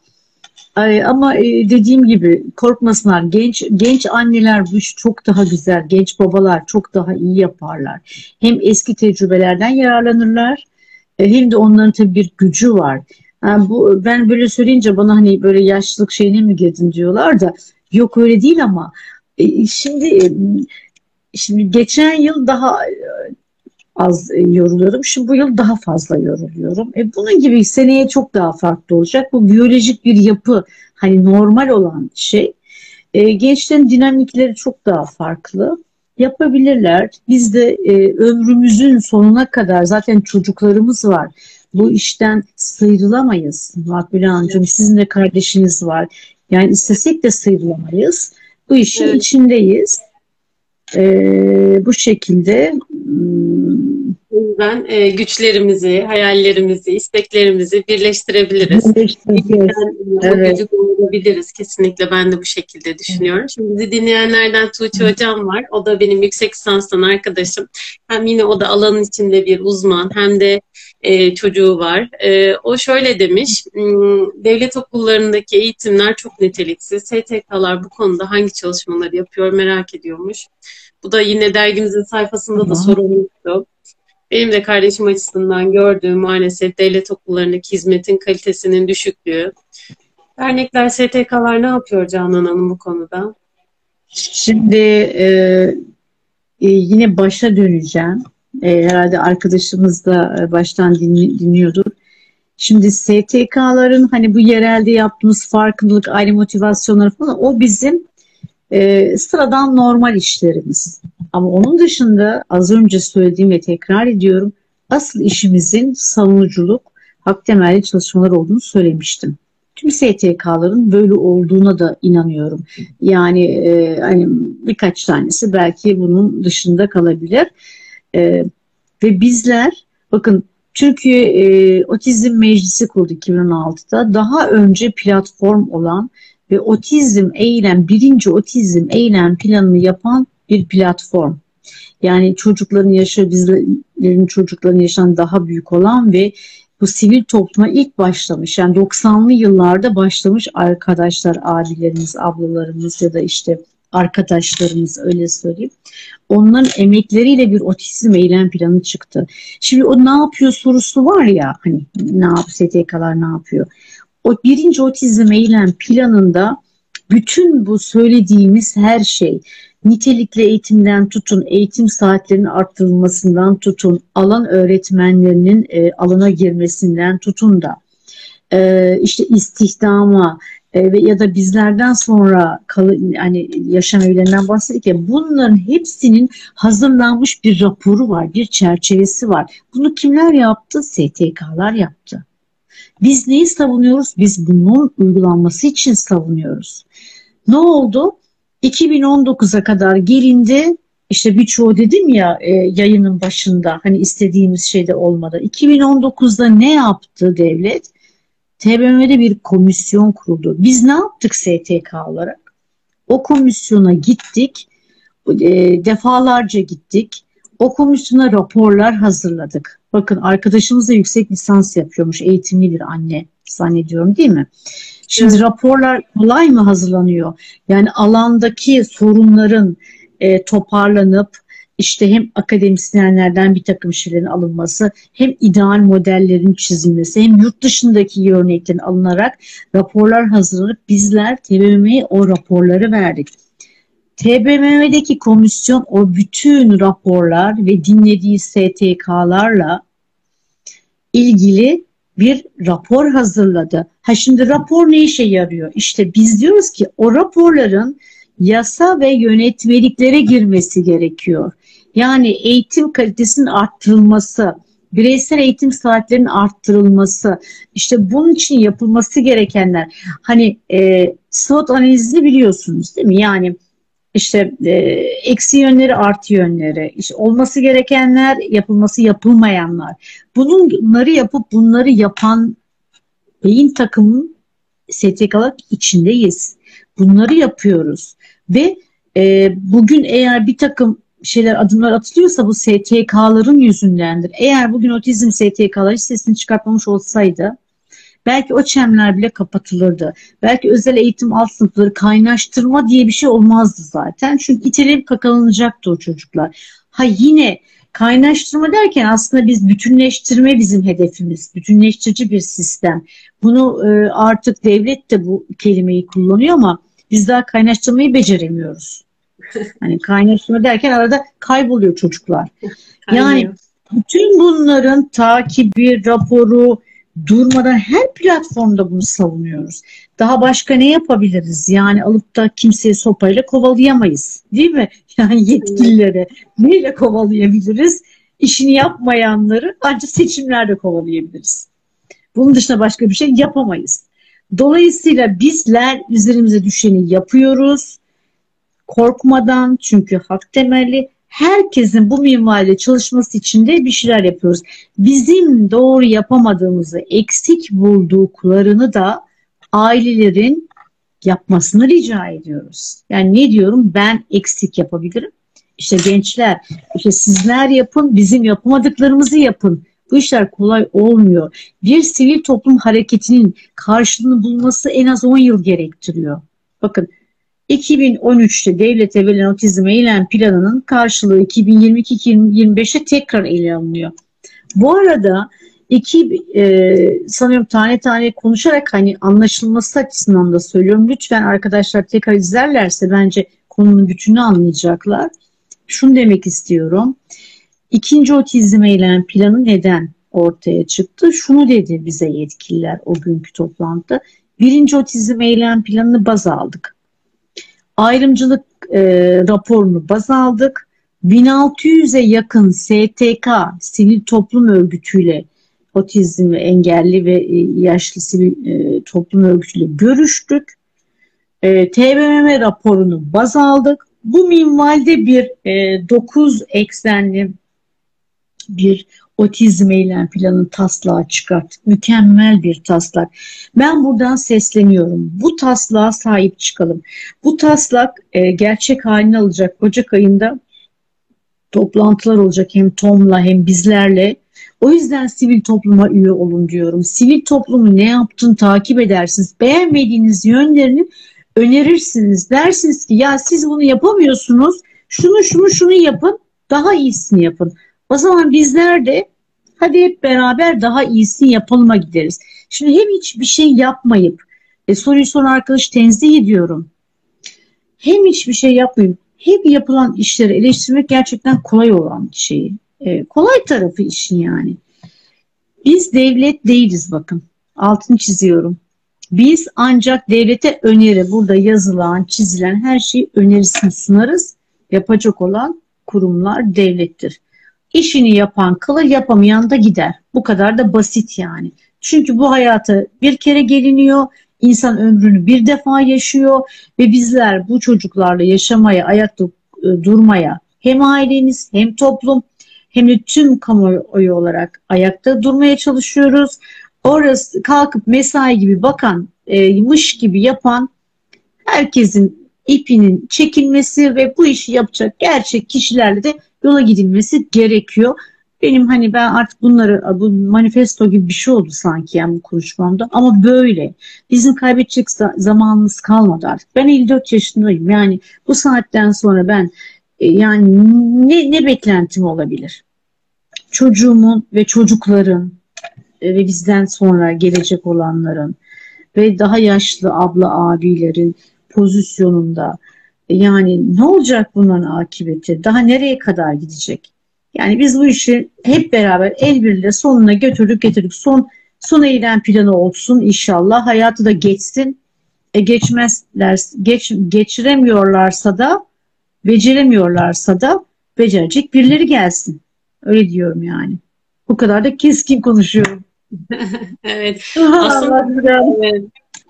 Ama e, dediğim gibi korkmasınlar. Genç genç anneler bu iş çok daha güzel. Genç babalar çok daha iyi yaparlar. Hem eski tecrübelerden yararlanırlar e, hem de onların tabii bir gücü var. Yani bu ben böyle söyleyince bana hani böyle yaşlılık şeyine mi girdin diyorlar da yok öyle değil ama e, şimdi şimdi geçen yıl daha az e, yoruluyordum. Şimdi bu yıl daha fazla yoruluyorum. E bunun gibi seneye çok daha farklı olacak. Bu biyolojik bir yapı hani normal olan şey. E, gençlerin dinamikleri çok daha farklı. Yapabilirler. Biz de e, ömrümüzün sonuna kadar zaten çocuklarımız var. Bu işten sıyrılamayız. Makbule Hanımcığım sizin de kardeşiniz var. Yani istesek de sıyrılamayız. Bu işin evet. içindeyiz e, bu şekilde ben e, güçlerimizi, hayallerimizi, isteklerimizi birleştirebiliriz. Birleştireceğiz. Evet. Gücü bulabiliriz. Kesinlikle ben de bu şekilde düşünüyorum. Şimdi bizi dinleyenlerden Tuğçe Hocam var. O da benim yüksek lisanstan arkadaşım. Hem yine o da alanın içinde bir uzman hem de e, çocuğu var. E, o şöyle demiş, hmm, devlet okullarındaki eğitimler çok niteliksiz. STK'lar bu konuda hangi çalışmaları yapıyor merak ediyormuş. Bu da yine dergimizin sayfasında da sorulmuştu. Benim de kardeşim açısından gördüğüm maalesef devlet okullarındaki hizmetin kalitesinin düşüklüğü. Dernekler, STK'lar ne yapıyor Canan Hanım bu konuda? Şimdi e, e, yine başa döneceğim. E, herhalde arkadaşımız da e, baştan dinli, dinliyordur. Şimdi STK'ların hani bu yerelde yaptığımız farkındalık, aile motivasyonları falan o bizim e, sıradan normal işlerimiz. Ama onun dışında az önce söylediğim ve tekrar ediyorum asıl işimizin savunuculuk, hak temelli çalışmalar olduğunu söylemiştim. Tüm STK'ların böyle olduğuna da inanıyorum. Yani e, hani birkaç tanesi belki bunun dışında kalabilir. E, ve bizler bakın Türkiye e, Otizm Meclisi kurdu 2016'da. Daha önce platform olan ve otizm eylem, birinci otizm eylem planını yapan bir platform. Yani çocukların yaşı bizlerin çocukların yaşından daha büyük olan ve bu sivil topluma ilk başlamış. Yani 90'lı yıllarda başlamış arkadaşlar, abilerimiz, ablalarımız ya da işte arkadaşlarımız öyle söyleyeyim. Onların emekleriyle bir otizm eylem planı çıktı. Şimdi o ne yapıyor sorusu var ya hani ne yapıyor STK'lar ne yapıyor? O birinci otizm eylem planında bütün bu söylediğimiz her şey nitelikli eğitimden tutun, eğitim saatlerinin arttırılmasından tutun, alan öğretmenlerinin e, alana girmesinden tutun da e, işte istihdama e, ve ya da bizlerden sonra kalı, yani yaşam evlerinden bahsettik bunların hepsinin hazırlanmış bir raporu var, bir çerçevesi var. Bunu kimler yaptı? STK'lar yaptı. Biz neyi savunuyoruz? Biz bunun uygulanması için savunuyoruz. Ne oldu? 2019'a kadar gelindi. İşte birçoğu dedim ya e, yayının başında hani istediğimiz şeyde olmadı. 2019'da ne yaptı devlet? TBMM'de bir komisyon kuruldu. Biz ne yaptık STK olarak? O komisyona gittik, e, defalarca gittik. O komisyona raporlar hazırladık. Bakın arkadaşımız da yüksek lisans yapıyormuş, eğitimli bir anne zannediyorum değil mi? Şimdi evet. raporlar kolay mı hazırlanıyor? Yani alandaki sorunların e, toparlanıp işte hem akademisyenlerden bir takım şeylerin alınması hem ideal modellerin çizilmesi hem yurt dışındaki örneklerin alınarak raporlar hazırlanıp bizler TBMM'ye o raporları verdik. TBMM'deki komisyon o bütün raporlar ve dinlediği STK'larla ilgili bir rapor hazırladı. Ha şimdi rapor ne işe yarıyor? İşte biz diyoruz ki o raporların yasa ve yönetmeliklere girmesi gerekiyor. Yani eğitim kalitesinin arttırılması, bireysel eğitim saatlerinin arttırılması, işte bunun için yapılması gerekenler. Hani e, SWOT analizini biliyorsunuz değil mi? Yani işte e, eksi yönleri artı yönleri, işte olması gerekenler, yapılması yapılmayanlar. Bunları yapıp bunları yapan beyin takımın STK'lar içindeyiz. Bunları yapıyoruz ve e, bugün eğer bir takım şeyler adımlar atılıyorsa bu STK'ların yüzündendir. Eğer bugün otizm STK'ları sesini çıkartmamış olsaydı belki o çemler bile kapatılırdı. Belki özel eğitim alt sınıfları kaynaştırma diye bir şey olmazdı zaten. Çünkü iteleyip kakalanacaktı o çocuklar. Ha yine kaynaştırma derken aslında biz bütünleştirme bizim hedefimiz. Bütünleştirici bir sistem. Bunu e, artık devlet de bu kelimeyi kullanıyor ama biz daha kaynaştırmayı beceremiyoruz. Hani kaynaştırma derken arada kayboluyor çocuklar. Yani bütün bunların takibi, raporu, durmadan her platformda bunu savunuyoruz. Daha başka ne yapabiliriz? Yani alıp da kimseyi sopayla kovalayamayız. Değil mi? *laughs* Yani yetkilileri neyle kovalayabiliriz? İşini yapmayanları ancak seçimlerde kovalayabiliriz. Bunun dışında başka bir şey yapamayız. Dolayısıyla bizler üzerimize düşeni yapıyoruz. Korkmadan çünkü hak temelli herkesin bu minvalde çalışması için de bir şeyler yapıyoruz. Bizim doğru yapamadığımızı, eksik bulduklarını da ailelerin yapmasını rica ediyoruz. Yani ne diyorum? Ben eksik yapabilirim. İşte gençler, işte sizler yapın, bizim yapamadıklarımızı yapın. Bu işler kolay olmuyor. Bir sivil toplum hareketinin karşılığını bulması en az 10 yıl gerektiriyor. Bakın 2013'te devlete verilen otizm eylem planının karşılığı 2022-2025'te tekrar ele alınıyor. Bu arada iki e, sanıyorum tane tane konuşarak hani anlaşılması açısından da söylüyorum. Lütfen arkadaşlar tekrar izlerlerse bence konunun bütününü anlayacaklar. Şunu demek istiyorum. İkinci otizm eylem planı neden? ortaya çıktı. Şunu dedi bize yetkililer o günkü toplantıda. Birinci otizm eylem planını baz aldık. Ayrımcılık e, raporunu baz aldık. 1600'e yakın STK, sivil toplum örgütüyle otizm engelli ve e, yaşlı sivil e, toplum örgütüyle görüştük. E, TBMM raporunu baz aldık. Bu minvalde bir e, 9 eksenli bir otizm eylem planı taslağı çıkarttık. Mükemmel bir taslak. Ben buradan sesleniyorum. Bu taslağa sahip çıkalım. Bu taslak e, gerçek halini alacak. Ocak ayında toplantılar olacak hem TOM'la hem bizlerle. O yüzden sivil topluma üye olun diyorum. Sivil toplumu ne yaptığını takip edersiniz. Beğenmediğiniz yönlerini önerirsiniz. Dersiniz ki ya siz bunu yapamıyorsunuz. Şunu şunu şunu yapın. Daha iyisini yapın. O zaman bizler de hadi hep beraber daha iyisini yapalım'a gideriz. Şimdi hem hiçbir şey yapmayıp e, soruyu soran arkadaş tenzih ediyorum. Hem hiçbir şey yapmayıp hep yapılan işleri eleştirmek gerçekten kolay olan şeyi. E, kolay tarafı işin yani. Biz devlet değiliz bakın. Altını çiziyorum. Biz ancak devlete öneri, burada yazılan, çizilen her şeyi önerisini sunarız. Yapacak olan kurumlar devlettir. İşini yapan kalır, yapamayan da gider. Bu kadar da basit yani. Çünkü bu hayata bir kere geliniyor, insan ömrünü bir defa yaşıyor ve bizler bu çocuklarla yaşamaya, ayakta e, durmaya hem aileniz hem toplum hem de tüm kamuoyu olarak ayakta durmaya çalışıyoruz. Orası kalkıp mesai gibi bakan, e, mış gibi yapan herkesin ipinin çekilmesi ve bu işi yapacak gerçek kişilerle de yola gidilmesi gerekiyor. Benim hani ben artık bunları bu manifesto gibi bir şey oldu sanki yani bu konuşmamda ama böyle. Bizim kaybedecek zamanımız kalmadı artık. Ben 54 yaşındayım yani bu saatten sonra ben e, yani ne, ne beklentim olabilir? Çocuğumun ve çocukların e, ve bizden sonra gelecek olanların ve daha yaşlı abla abilerin pozisyonunda yani ne olacak bunların akıbeti? Daha nereye kadar gidecek? Yani biz bu işi hep beraber el birliğiyle sonuna götürdük getirdik. Son son eylem planı olsun inşallah. Hayatı da geçsin. E geçmezler, geç, geçiremiyorlarsa da beceremiyorlarsa da becerecek birileri gelsin. Öyle diyorum yani. Bu kadar da keskin konuşuyorum. *laughs* evet. Aslında evet.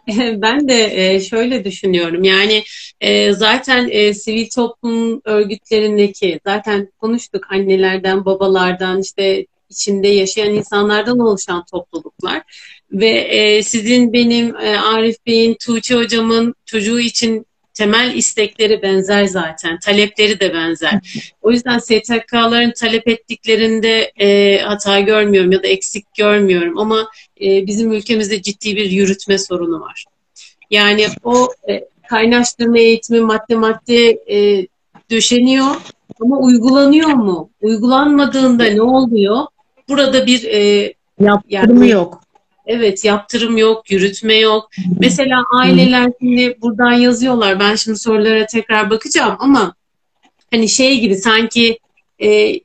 *laughs* Ben de e, şöyle düşünüyorum. Yani e, zaten e, sivil toplum örgütlerindeki zaten konuştuk annelerden, babalardan, işte içinde yaşayan insanlardan oluşan topluluklar ve sizin benim Arif Bey'in, Tuğçe hocamın çocuğu için temel istekleri benzer zaten. Talepleri de benzer. O yüzden STK'ların talep ettiklerinde e, hata görmüyorum ya da eksik görmüyorum ama e, bizim ülkemizde ciddi bir yürütme sorunu var. Yani o e, kaynaştırma eğitimi madde madde e, döşeniyor ama uygulanıyor mu? Uygulanmadığında ne oluyor? Burada bir e, yaptırımı yani, yok. Evet yaptırım yok, yürütme yok. Mesela aileler şimdi buradan yazıyorlar. Ben şimdi sorulara tekrar bakacağım ama hani şey gibi sanki e,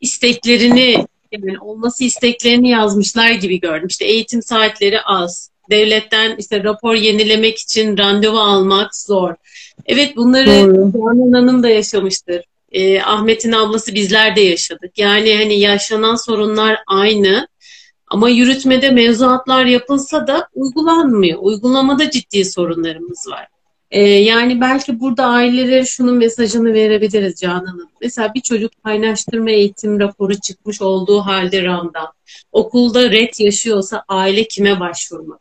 isteklerini yani olması isteklerini yazmışlar gibi gördüm. İşte eğitim saatleri az. Devletten işte rapor yenilemek için randevu almak zor. Evet bunları Canan Hanım da yaşamıştır. E, Ahmet'in ablası bizler de yaşadık. Yani hani yaşanan sorunlar aynı. Ama yürütmede mevzuatlar yapılsa da uygulanmıyor. Uygulamada ciddi sorunlarımız var. Ee, yani belki burada ailelere şunun mesajını verebiliriz Canan Hanım. Mesela bir çocuk kaynaştırma eğitim raporu çıkmış olduğu halde RAM'dan. Okulda ret yaşıyorsa aile kime başvurmalı?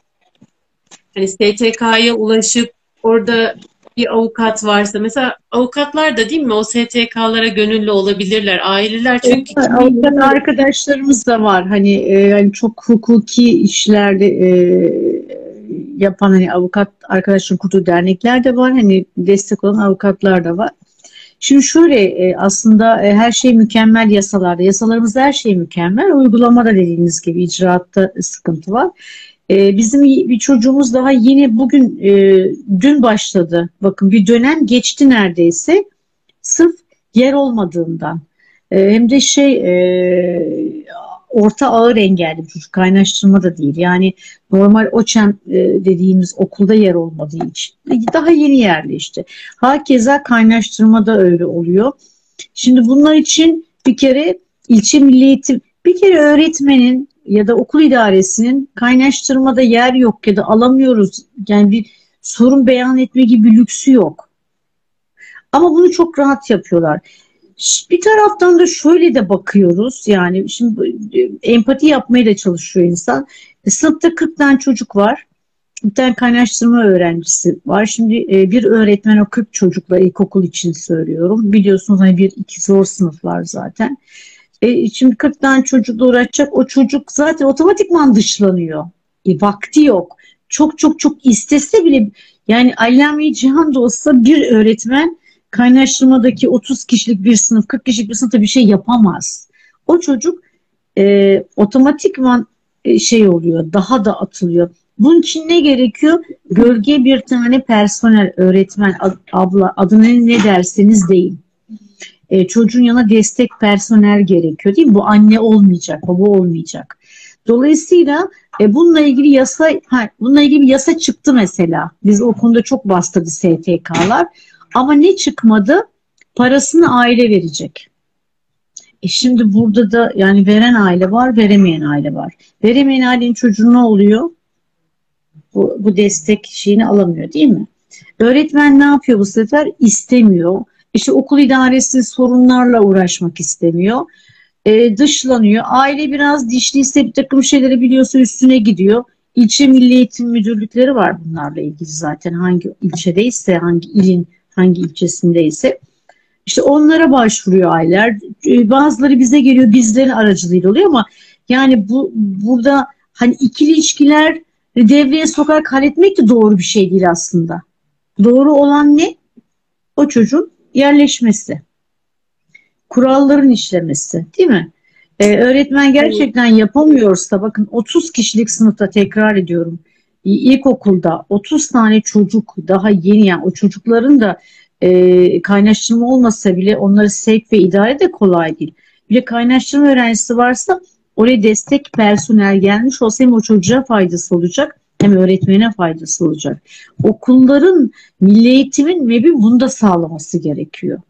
Hani STK'ya ulaşıp orada bir avukat varsa mesela avukatlar da değil mi o STK'lara gönüllü olabilirler aileler çünkü evet, avukat arkadaşlarımız da var hani e, yani çok hukuki işlerde e, yapan hani avukat arkadaşların kurduğu dernekler de var hani destek olan avukatlar da var. Şimdi şöyle e, aslında e, her şey mükemmel yasalarda. Yasalarımız her şey mükemmel. Uygulamada dediğiniz gibi icraatta sıkıntı var. Ee, bizim bir çocuğumuz daha yeni bugün e, dün başladı. Bakın bir dönem geçti neredeyse. Sırf yer olmadığından. E, hem de şey e, orta ağır engelli bir çocuk. Kaynaştırma da değil. Yani normal OÇEM e, dediğimiz okulda yer olmadığı için. Daha yeni yerleşti. Hakeza kaynaştırma da öyle oluyor. Şimdi bunlar için bir kere ilçe milli eğitim, bir kere öğretmenin ya da okul idaresinin kaynaştırmada yer yok ya da alamıyoruz. Yani bir sorun beyan etme gibi lüksü yok. Ama bunu çok rahat yapıyorlar. Bir taraftan da şöyle de bakıyoruz yani şimdi e, empati yapmaya da çalışıyor insan. E, sınıfta 40 tane çocuk var. Bir tane kaynaştırma öğrencisi var. Şimdi e, bir öğretmen o 40 çocukla ilkokul için söylüyorum. Biliyorsunuz hani bir iki zor sınıf var zaten. E, şimdi 40 tane çocukla uğraşacak. O çocuk zaten otomatikman dışlanıyor. E, vakti yok. Çok çok çok istese bile yani Allame Cihan da olsa bir öğretmen kaynaştırmadaki 30 kişilik bir sınıf, 40 kişilik bir sınıfta bir şey yapamaz. O çocuk e, otomatikman e, şey oluyor, daha da atılıyor. Bunun için ne gerekiyor? Gölge bir tane personel, öğretmen, abla, adını ne derseniz deyin. E, çocuğun yanına destek personel gerekiyor değil mi? Bu anne olmayacak, baba olmayacak. Dolayısıyla e, bununla ilgili yasa, ha, bununla ilgili bir yasa çıktı mesela. Biz o konuda çok bastırdı STK'lar. Ama ne çıkmadı? Parasını aile verecek. E şimdi burada da yani veren aile var, veremeyen aile var. Veremeyen ailenin çocuğu ne oluyor? Bu, bu destek şeyini alamıyor değil mi? Öğretmen ne yapıyor bu sefer? İstemiyor. İşte okul idaresi sorunlarla uğraşmak istemiyor. E, dışlanıyor. Aile biraz dişliyse bir takım şeyleri biliyorsa üstüne gidiyor. İlçe Milli Eğitim Müdürlükleri var bunlarla ilgili zaten. Hangi ilçedeyse, hangi ilin hangi ilçesindeyse. İşte onlara başvuruyor aileler. Ee, bazıları bize geliyor bizlerin aracılığıyla oluyor ama yani bu burada hani ikili ilişkiler devreye sokarak halletmek de doğru bir şey değil aslında. Doğru olan ne? O çocuğun yerleşmesi. Kuralların işlemesi değil mi? Ee, öğretmen gerçekten yapamıyorsa bakın 30 kişilik sınıfta tekrar ediyorum ilkokulda 30 tane çocuk daha yeni yani o çocukların da e, kaynaştırma olmasa bile onları sevk ve idare de kolay değil. Bile kaynaştırma öğrencisi varsa oraya destek personel gelmiş olsa hem o çocuğa faydası olacak hem öğretmene faydası olacak. Okulların milli eğitimin MEB'in bunu da sağlaması gerekiyor.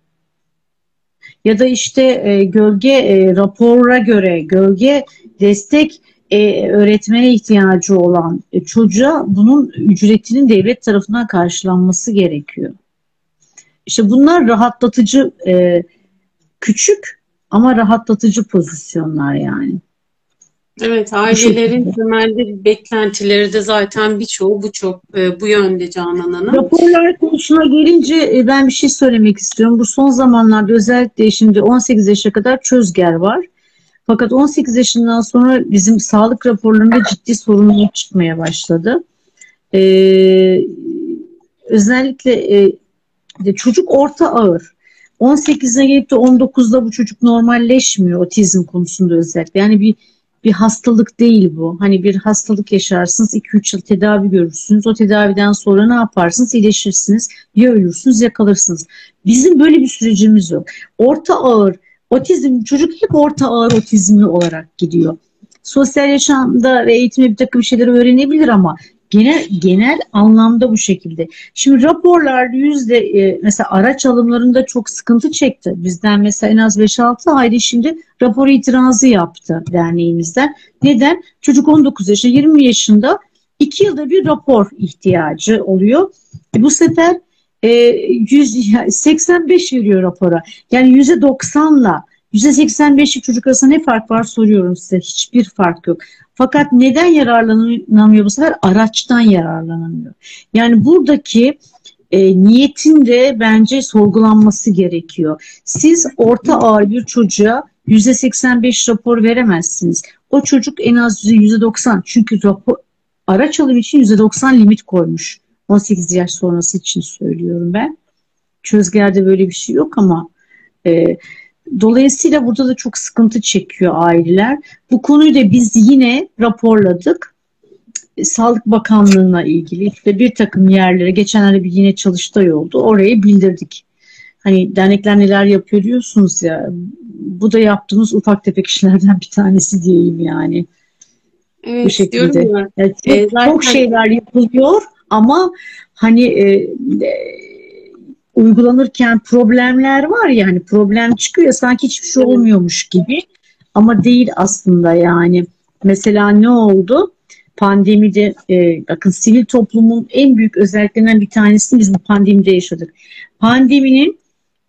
Ya da işte e, gölge e, rapora göre gölge destek e, öğretmene ihtiyacı olan e, çocuğa bunun ücretinin devlet tarafından karşılanması gerekiyor. İşte bunlar rahatlatıcı, e, küçük ama rahatlatıcı pozisyonlar yani. Evet, ailelerin temelde beklentileri de zaten birçoğu bu çok e, bu yönde Canan Hanım. Raporlar konusuna gelince e, ben bir şey söylemek istiyorum. Bu son zamanlarda özellikle şimdi 18 yaşa kadar çözger var. Fakat 18 yaşından sonra bizim sağlık raporlarında ciddi sorunlar çıkmaya başladı. Ee, özellikle e, çocuk orta ağır. 18'e gelip de 19'da bu çocuk normalleşmiyor otizm konusunda özellikle. Yani bir bir hastalık değil bu. Hani bir hastalık yaşarsınız, 2-3 yıl tedavi görürsünüz. O tedaviden sonra ne yaparsınız? İyileşirsiniz. Ya ölürsünüz ya kalırsınız. Bizim böyle bir sürecimiz yok. Orta ağır Otizm çocuk hep orta ağır otizmli olarak gidiyor. Sosyal yaşamda ve eğitimde bir takım şeyleri öğrenebilir ama genel genel anlamda bu şekilde. Şimdi raporlar yüzde e, mesela araç alımlarında çok sıkıntı çekti. Bizden mesela en az 5-6 aile şimdi rapor itirazı yaptı derneğimizden. Neden? Çocuk 19 yaşında 20 yaşında 2 yılda bir rapor ihtiyacı oluyor. E bu sefer e, 185 veriyor rapora. Yani %90'la %85'lik çocuk arasında ne fark var soruyorum size. Hiçbir fark yok. Fakat neden yararlanamıyor bu sefer? Araçtan yararlanamıyor. Yani buradaki e, niyetin de bence sorgulanması gerekiyor. Siz orta ağır bir çocuğa %85 rapor veremezsiniz. O çocuk en az %90 çünkü rapor, araç alım için %90 limit koymuş. 18 yaş sonrası için söylüyorum ben. Çözgerde böyle bir şey yok ama e, dolayısıyla burada da çok sıkıntı çekiyor aileler. Bu konuyu da biz yine raporladık. E, Sağlık Bakanlığı'na ilgili işte bir takım yerlere geçenlerde bir yine çalıştay oldu. Oraya bildirdik. hani dernekler neler yapıyor diyorsunuz ya bu da yaptığımız ufak tefek işlerden bir tanesi diyeyim yani. Evet, bu şekilde. Yani çok, ee, zaten... çok şeyler yapılıyor ama hani e, e, uygulanırken problemler var yani problem çıkıyor sanki hiçbir şey olmuyormuş gibi ama değil aslında yani. Mesela ne oldu? Pandemide e, bakın sivil toplumun en büyük özelliklerinden bir tanesini biz bu pandemide yaşadık. Pandeminin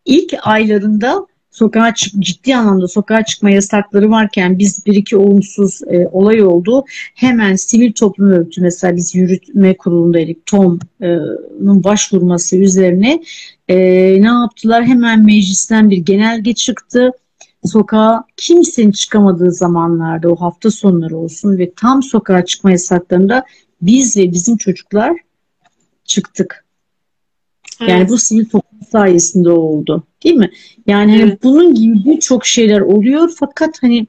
ilk aylarında sokağa çık ciddi anlamda sokağa çıkma yasakları varken biz bir iki olumsuz e, olay oldu. Hemen sivil toplum örgütü mesela biz yürütme kurulundaydık. TOM'un başvurması üzerine e, ne yaptılar? Hemen meclisten bir genelge çıktı. Sokağa kimsenin çıkamadığı zamanlarda o hafta sonları olsun ve tam sokağa çıkma yasaklarında biz ve bizim çocuklar çıktık. Yani evet. bu sivil toplum sayesinde oldu. Değil mi? Yani evet. bunun gibi birçok şeyler oluyor fakat hani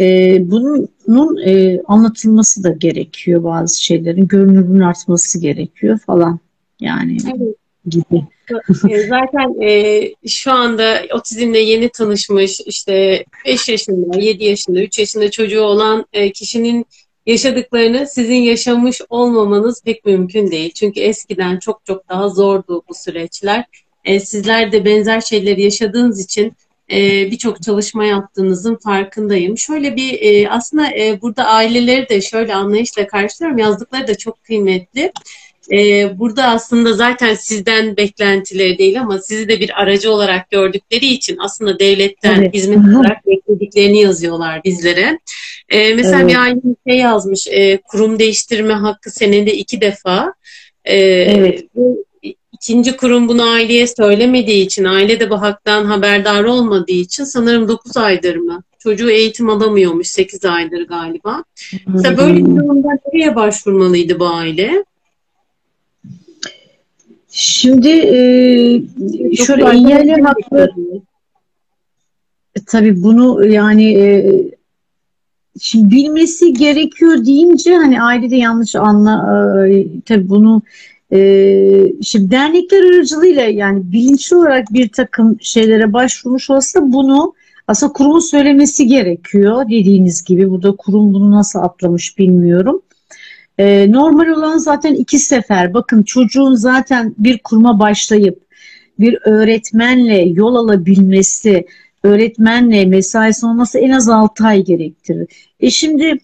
e, bunun e, anlatılması da gerekiyor bazı şeylerin. Görünürlüğün artması gerekiyor falan. Yani evet. gibi. E, zaten e, şu anda otizmle yeni tanışmış işte 5 yaşında, 7 yaşında, 3 yaşında çocuğu olan e, kişinin yaşadıklarını sizin yaşamış olmamanız pek mümkün değil. Çünkü eskiden çok çok daha zordu bu süreçler. E, sizler de benzer şeyleri yaşadığınız için e, birçok çalışma yaptığınızın farkındayım. Şöyle bir e, aslında e, burada aileleri de şöyle anlayışla karşılıyorum. Yazdıkları da çok kıymetli. E, burada aslında zaten sizden beklentileri değil ama sizi de bir aracı olarak gördükleri için aslında devletten evet. hizmet olarak beklediklerini yazıyorlar bizlere. E, mesela evet. bir aile şey yazmış, e, kurum değiştirme hakkı senede iki defa. E, evet. İkinci kurum bunu aileye söylemediği için, aile de bu haktan haberdar olmadığı için sanırım 9 aydır mı? Çocuğu eğitim alamıyormuş 8 aydır galiba. Mesela böyle bir durumda nereye başvurmalıydı bu aile? Şimdi e, şöyle engelli hakları e, tabii bunu yani e, şimdi bilmesi gerekiyor deyince hani ailede yanlış anla e, tabii bunu e, şimdi dernekler aracılığıyla yani bilinçli olarak bir takım şeylere başvurmuş olsa bunu aslında kurumun söylemesi gerekiyor dediğiniz gibi. Burada kurum bunu nasıl atlamış bilmiyorum. Ee, normal olan zaten iki sefer. Bakın çocuğun zaten bir kuruma başlayıp bir öğretmenle yol alabilmesi, öğretmenle mesaisi olması en az 6 ay gerektirir. E şimdi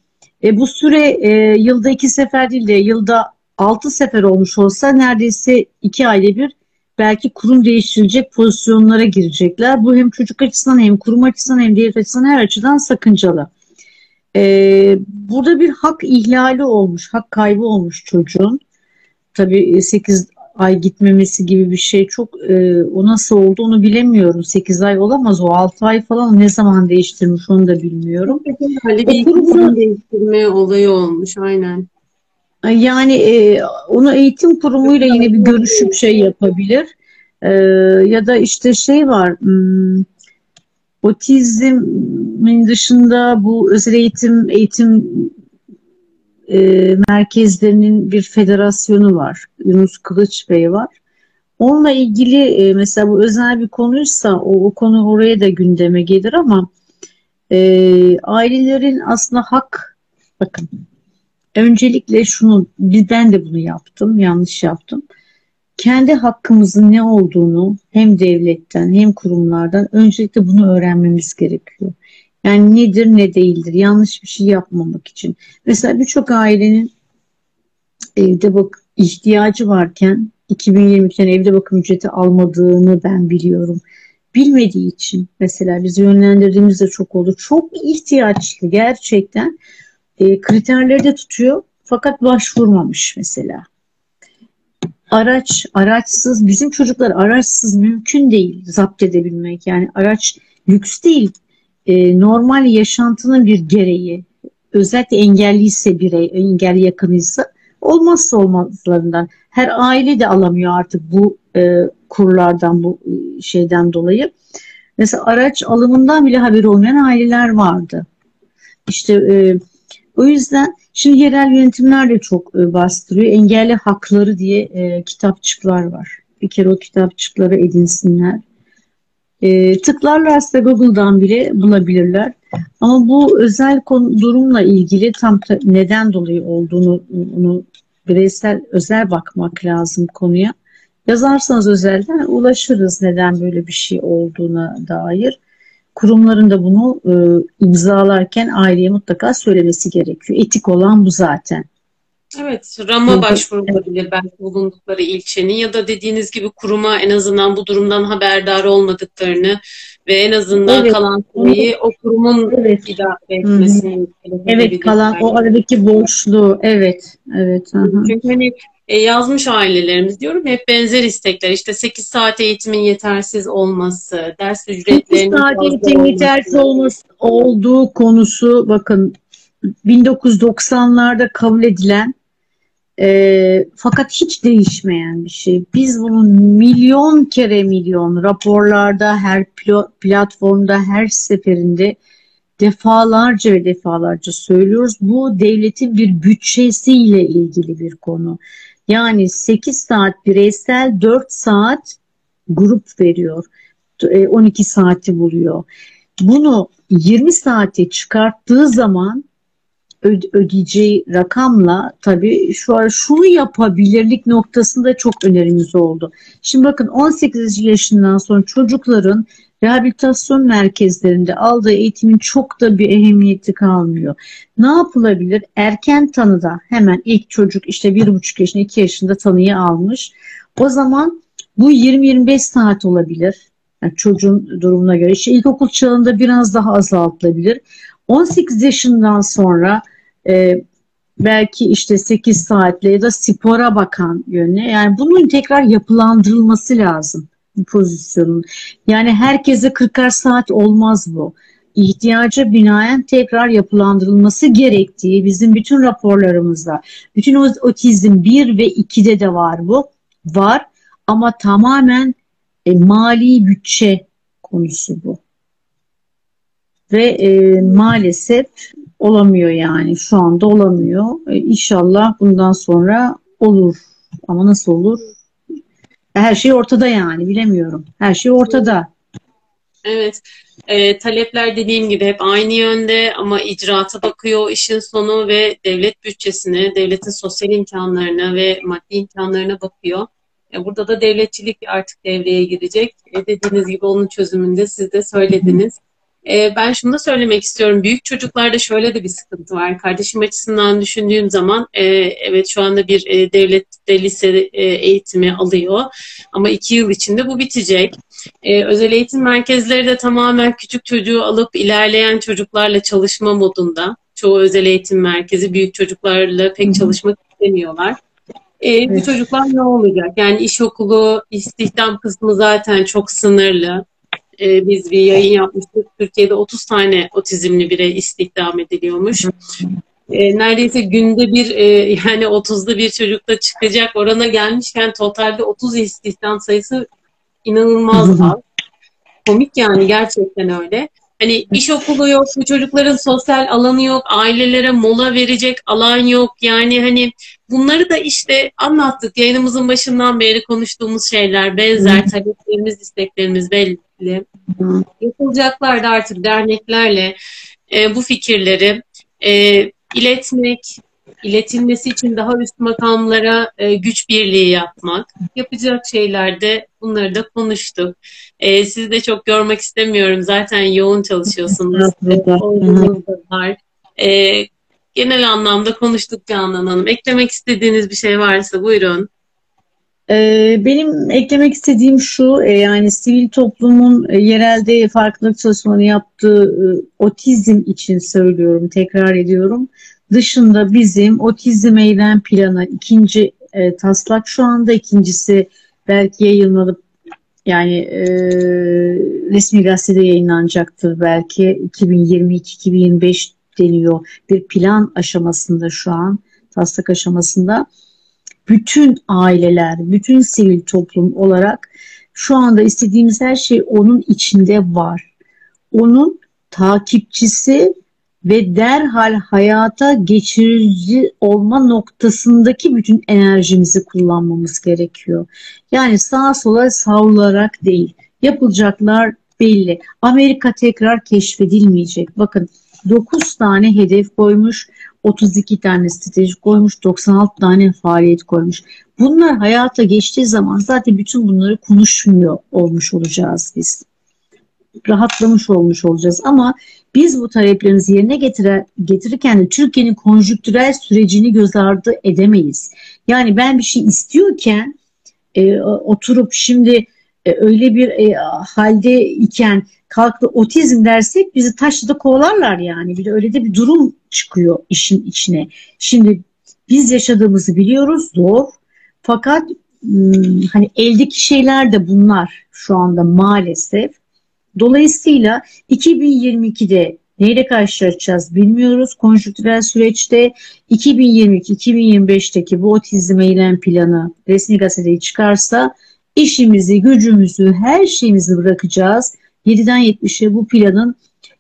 e, bu süre e, yılda iki sefer değil de yılda 6 sefer olmuş olsa neredeyse 2 ayda bir belki kurum değiştirecek pozisyonlara girecekler. Bu hem çocuk açısından hem kurum açısından hem devlet açısından her açıdan sakıncalı. Ee, burada bir hak ihlali olmuş, hak kaybı olmuş çocuğun. Tabii 8 e, ay gitmemesi gibi bir şey çok e, o nasıl oldu onu bilemiyorum. 8 ay olamaz o 6 ay falan ne zaman değiştirmiş onu da bilmiyorum. Bir kurumun değiştirme olayı olmuş aynen. Yani e, onu eğitim kurumuyla yine bir görüşüp şey yapabilir. E, ya da işte şey var hmm, otizmin dışında bu özel eğitim eğitim e, merkezlerinin bir federasyonu var. Yunus Kılıç Bey var. Onunla ilgili e, mesela bu özel bir konuysa o, o konu oraya da gündeme gelir ama e, ailelerin aslında hak bakın öncelikle şunu ben de bunu yaptım yanlış yaptım kendi hakkımızın ne olduğunu hem devletten hem kurumlardan öncelikle bunu öğrenmemiz gerekiyor. Yani nedir ne değildir yanlış bir şey yapmamak için. Mesela birçok ailenin evde bak ihtiyacı varken 2022'den evde bakım ücreti almadığını ben biliyorum. Bilmediği için mesela bizi yönlendirdiğimiz de çok oldu. Çok ihtiyaçlı gerçekten e, kriterleri de tutuyor fakat başvurmamış mesela araç, araçsız, bizim çocuklar araçsız mümkün değil zapt edebilmek. Yani araç lüks değil, e, normal yaşantının bir gereği. Özellikle engelliyse birey, engelli yakınıysa olmazsa olmazlarından. Her aile de alamıyor artık bu e, kurlardan, bu e, şeyden dolayı. Mesela araç alımından bile haberi olmayan aileler vardı. İşte e, o yüzden Şimdi yerel yönetimler de çok e, bastırıyor. Engelli hakları diye e, kitapçıklar var. Bir kere o kitapçıkları edinsinler. E, tıklarlarsa Google'dan bile bulabilirler. Ama bu özel konu, durumla ilgili tam neden dolayı olduğunu onu bireysel özel bakmak lazım konuya. Yazarsanız özelden ulaşırız neden böyle bir şey olduğuna dair. Kurumların da bunu e, imzalarken aileye mutlaka söylemesi gerekiyor. Etik olan bu zaten. Evet, RAM'a başvurulabilir belki bulundukları ilçenin ya da dediğiniz gibi kuruma en azından bu durumdan haberdar olmadıklarını ve en azından evet. kalan süreyi o kurumun evet. idare etmesini. Evet, kalan o aradaki boşluğu, evet, evet. Aha. Çünkü hani e, yazmış ailelerimiz diyorum hep benzer istekler. İşte 8 saat eğitimin yetersiz olması, ders ücretlerinin 8 saat eğitimin yetersiz olması olduğu konusu bakın 1990'larda kabul edilen e, fakat hiç değişmeyen bir şey. Biz bunu milyon kere milyon raporlarda, her platformda, her seferinde defalarca ve defalarca söylüyoruz. Bu devletin bir bütçesiyle ilgili bir konu. Yani 8 saat bireysel 4 saat grup veriyor. 12 e, saati buluyor. Bunu 20 saate çıkarttığı zaman ödeyeceği rakamla tabii şu an şunu yapabilirlik noktasında çok önerimiz oldu. Şimdi bakın 18 yaşından sonra çocukların rehabilitasyon merkezlerinde aldığı eğitimin çok da bir ehemmiyeti kalmıyor. Ne yapılabilir? Erken tanıda hemen ilk çocuk işte bir buçuk yaşında iki yaşında tanıyı almış. O zaman bu 20-25 saat olabilir. Yani çocuğun durumuna göre. İşte ilkokul çağında biraz daha azaltılabilir. 18 yaşından sonra e, belki işte 8 saatle ya da spora bakan yönüne yani bunun tekrar yapılandırılması lazım pozisyonun. Yani herkese 40 saat olmaz bu. İhtiyaca binaen tekrar yapılandırılması gerektiği bizim bütün raporlarımızda, bütün otizm 1 ve 2'de de var bu. Var ama tamamen e, mali bütçe konusu bu. Ve e, maalesef olamıyor yani şu anda olamıyor. E, inşallah bundan sonra olur. Ama nasıl olur? Her şey ortada yani bilemiyorum. Her şey ortada. Evet. E, talepler dediğim gibi hep aynı yönde ama icraata bakıyor işin sonu ve devlet bütçesine, devletin sosyal imkanlarına ve maddi imkanlarına bakıyor. E, burada da devletçilik artık devreye girecek. E, dediğiniz gibi onun çözümünde siz de söylediniz. E, ben şunu da söylemek istiyorum. Büyük çocuklarda şöyle de bir sıkıntı var. Kardeşim açısından düşündüğüm zaman e, evet şu anda bir e, devlette lise e, eğitimi alıyor. Ama iki yıl içinde bu bitecek. E, özel eğitim merkezleri de tamamen küçük çocuğu alıp ilerleyen çocuklarla çalışma modunda. Çoğu özel eğitim merkezi büyük çocuklarla pek çalışmak istemiyorlar. E, evet. Bu çocuklar ne olacak? Yani iş okulu, istihdam kısmı zaten çok sınırlı e, biz bir yayın yapmıştık. Türkiye'de 30 tane otizmli birey istihdam ediliyormuş. E, neredeyse günde bir e, yani 30'da bir çocukta çıkacak orana gelmişken totalde 30 istihdam sayısı inanılmaz az. Komik yani gerçekten öyle. Hani iş okulu yok, bu çocukların sosyal alanı yok, ailelere mola verecek alan yok. Yani hani bunları da işte anlattık. Yayınımızın başından beri konuştuğumuz şeyler benzer, taleplerimiz, isteklerimiz belli. Yapılacaklar da artık derneklerle e, bu fikirleri e, iletmek, iletilmesi için daha üst makamlara e, güç birliği yapmak. Yapacak şeylerde bunları da konuştuk. E, sizi de çok görmek istemiyorum. Zaten yoğun çalışıyorsunuz. Var. E, genel anlamda konuştuk Canan Hanım. Eklemek istediğiniz bir şey varsa buyurun. Ee, benim eklemek istediğim şu, e, yani sivil toplumun e, yerelde farkındalık çalışmalarını yaptığı e, otizm için söylüyorum, tekrar ediyorum. Dışında bizim otizm eylem planı ikinci taslak şu anda. İkincisi belki yayınlanıp yani e, resmi gazetede yayınlanacaktır belki. 2022-2025 deniyor bir plan aşamasında şu an taslak aşamasında bütün aileler, bütün sivil toplum olarak şu anda istediğimiz her şey onun içinde var. Onun takipçisi ve derhal hayata geçirici olma noktasındaki bütün enerjimizi kullanmamız gerekiyor. Yani sağa sola savrularak değil. Yapılacaklar belli. Amerika tekrar keşfedilmeyecek. Bakın 9 tane hedef koymuş, 32 tane strateji koymuş, 96 tane faaliyet koymuş. Bunlar hayata geçtiği zaman zaten bütün bunları konuşmuyor olmuş olacağız biz. Rahatlamış olmuş olacağız ama biz bu taleplerimizi yerine getire, getirirken de Türkiye'nin konjüktürel sürecini göz ardı edemeyiz. Yani ben bir şey istiyorken e, oturup şimdi e, öyle bir e, halde iken kalktı otizm dersek bizi taşla kovalarlar yani. Bir de öyle de bir durum çıkıyor işin içine. Şimdi biz yaşadığımızı biliyoruz zor. Fakat hmm, hani eldeki şeyler de bunlar şu anda maalesef. Dolayısıyla 2022'de neyle karşılaşacağız bilmiyoruz. Konjüktürel süreçte 2022-2025'teki bu otizm eylem planı resmi gazeteye çıkarsa işimizi, gücümüzü, her şeyimizi bırakacağız. 7'den 70'e bu planın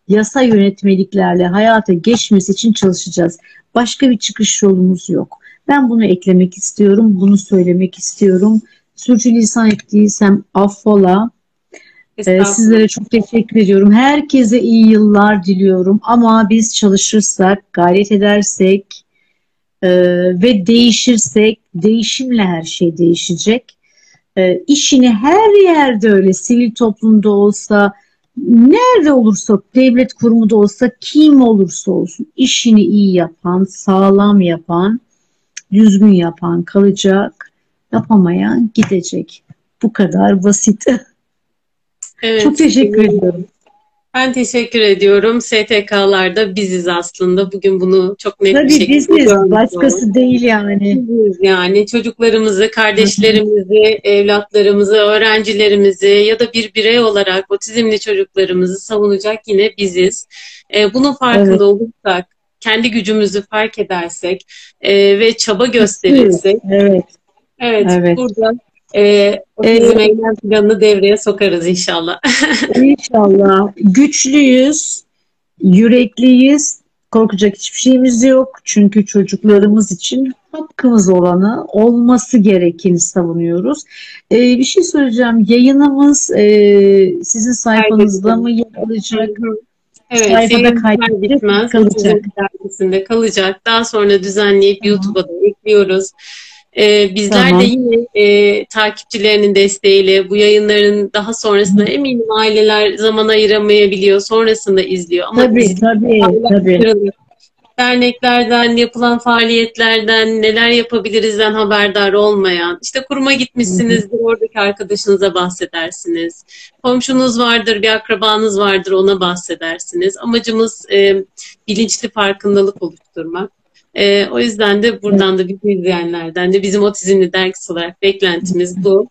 yasa yönetmeliklerle hayata geçmesi için çalışacağız. Başka bir çıkış yolumuz yok. Ben bunu eklemek istiyorum, bunu söylemek istiyorum. Sürçülisan ettiysem affola. Ee, sizlere çok teşekkür ediyorum. Herkese iyi yıllar diliyorum. Ama biz çalışırsak, gayret edersek e, ve değişirsek, değişimle her şey değişecek. E, işini her yerde öyle, sivil toplumda olsa, nerede olursa, devlet kurumu da olsa, kim olursa olsun, işini iyi yapan, sağlam yapan, düzgün yapan kalacak, yapamayan gidecek. Bu kadar basit. Evet, Çok teşekkür ediyorum. Ben teşekkür ediyorum. STK'larda biziz aslında. Bugün bunu çok net Tabii bir şekilde biziz. Görmüş Başkası değil yani. Biziz yani. Çocuklarımızı, kardeşlerimizi, evlatlarımızı, öğrencilerimizi ya da bir birey olarak otizmli çocuklarımızı savunacak yine biziz. E, bunun farkında evet. olursak, kendi gücümüzü fark edersek e, ve çaba gösterirsek evet. Evet, evet. burada e, otizm ee, eylem planını devreye sokarız inşallah. *laughs* İnşallah. Güçlüyüz, yürekliyiz, korkacak hiçbir şeyimiz yok. Çünkü çocuklarımız için hakkımız olanı olması gerekeni savunuyoruz. Ee, bir şey söyleyeceğim. Yayınımız e, sizin sayfanızda mı yer alacak? Evet, sayfada kaydedilmez. Kalacak. Dergisinde kalacak. Daha sonra düzenleyip YouTube'a da ekliyoruz. Ee, bizler tamam. de yine e, takipçilerinin desteğiyle bu yayınların daha sonrasında Hı. eminim aileler zaman ayıramayabiliyor. Sonrasında izliyor. Ama tabii biz, tabii. tabii. Derneklerden, yapılan faaliyetlerden, neler yapabilirizden haberdar olmayan, işte kuruma gitmişsinizdir, oradaki arkadaşınıza bahsedersiniz. Komşunuz vardır, bir akrabanız vardır, ona bahsedersiniz. Amacımız e, bilinçli farkındalık oluşturmak. E, o yüzden de buradan da bizi izleyenlerden de bizim otizmli dergisi olarak beklentimiz bu.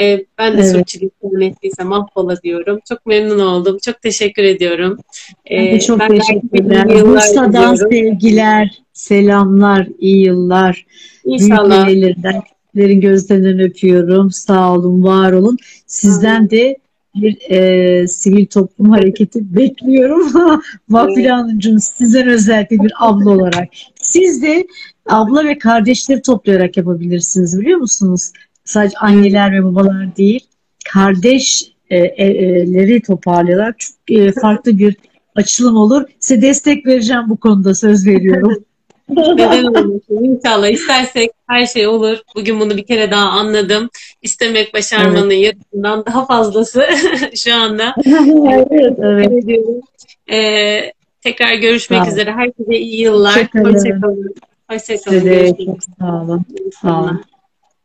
E, ben de evet. sürçülisan ettiysem affola diyorum. Çok memnun oldum. Çok teşekkür ediyorum. E, çok ben teşekkürler. Bursa'dan sevgiler, selamlar, iyi yıllar. İnşallah. Büyük gözlerinden öpüyorum. Sağ olun, var olun. Sizden de bir e, sivil toplum hareketi bekliyorum. *laughs* Vafile Hanımcığım sizden özellikle bir abla olarak. Siz de abla ve kardeşleri toplayarak yapabilirsiniz biliyor musunuz? Sadece anneler ve babalar değil, kardeşleri e, toparlayarak çok e, farklı bir açılım olur. Size destek vereceğim bu konuda söz veriyorum. *laughs* Neden olmasın? İnşallah istersek her şey olur. Bugün bunu bir kere daha anladım. İstemek başarmanın evet. yarısından daha fazlası *laughs* şu anda. *laughs* evet, evet. Ee, tekrar görüşmek sağ üzere. Herkese iyi yıllar. Hoşçakalın. Hoşçakalın. Hoşçakalın. Sağ olun. Sağ olun.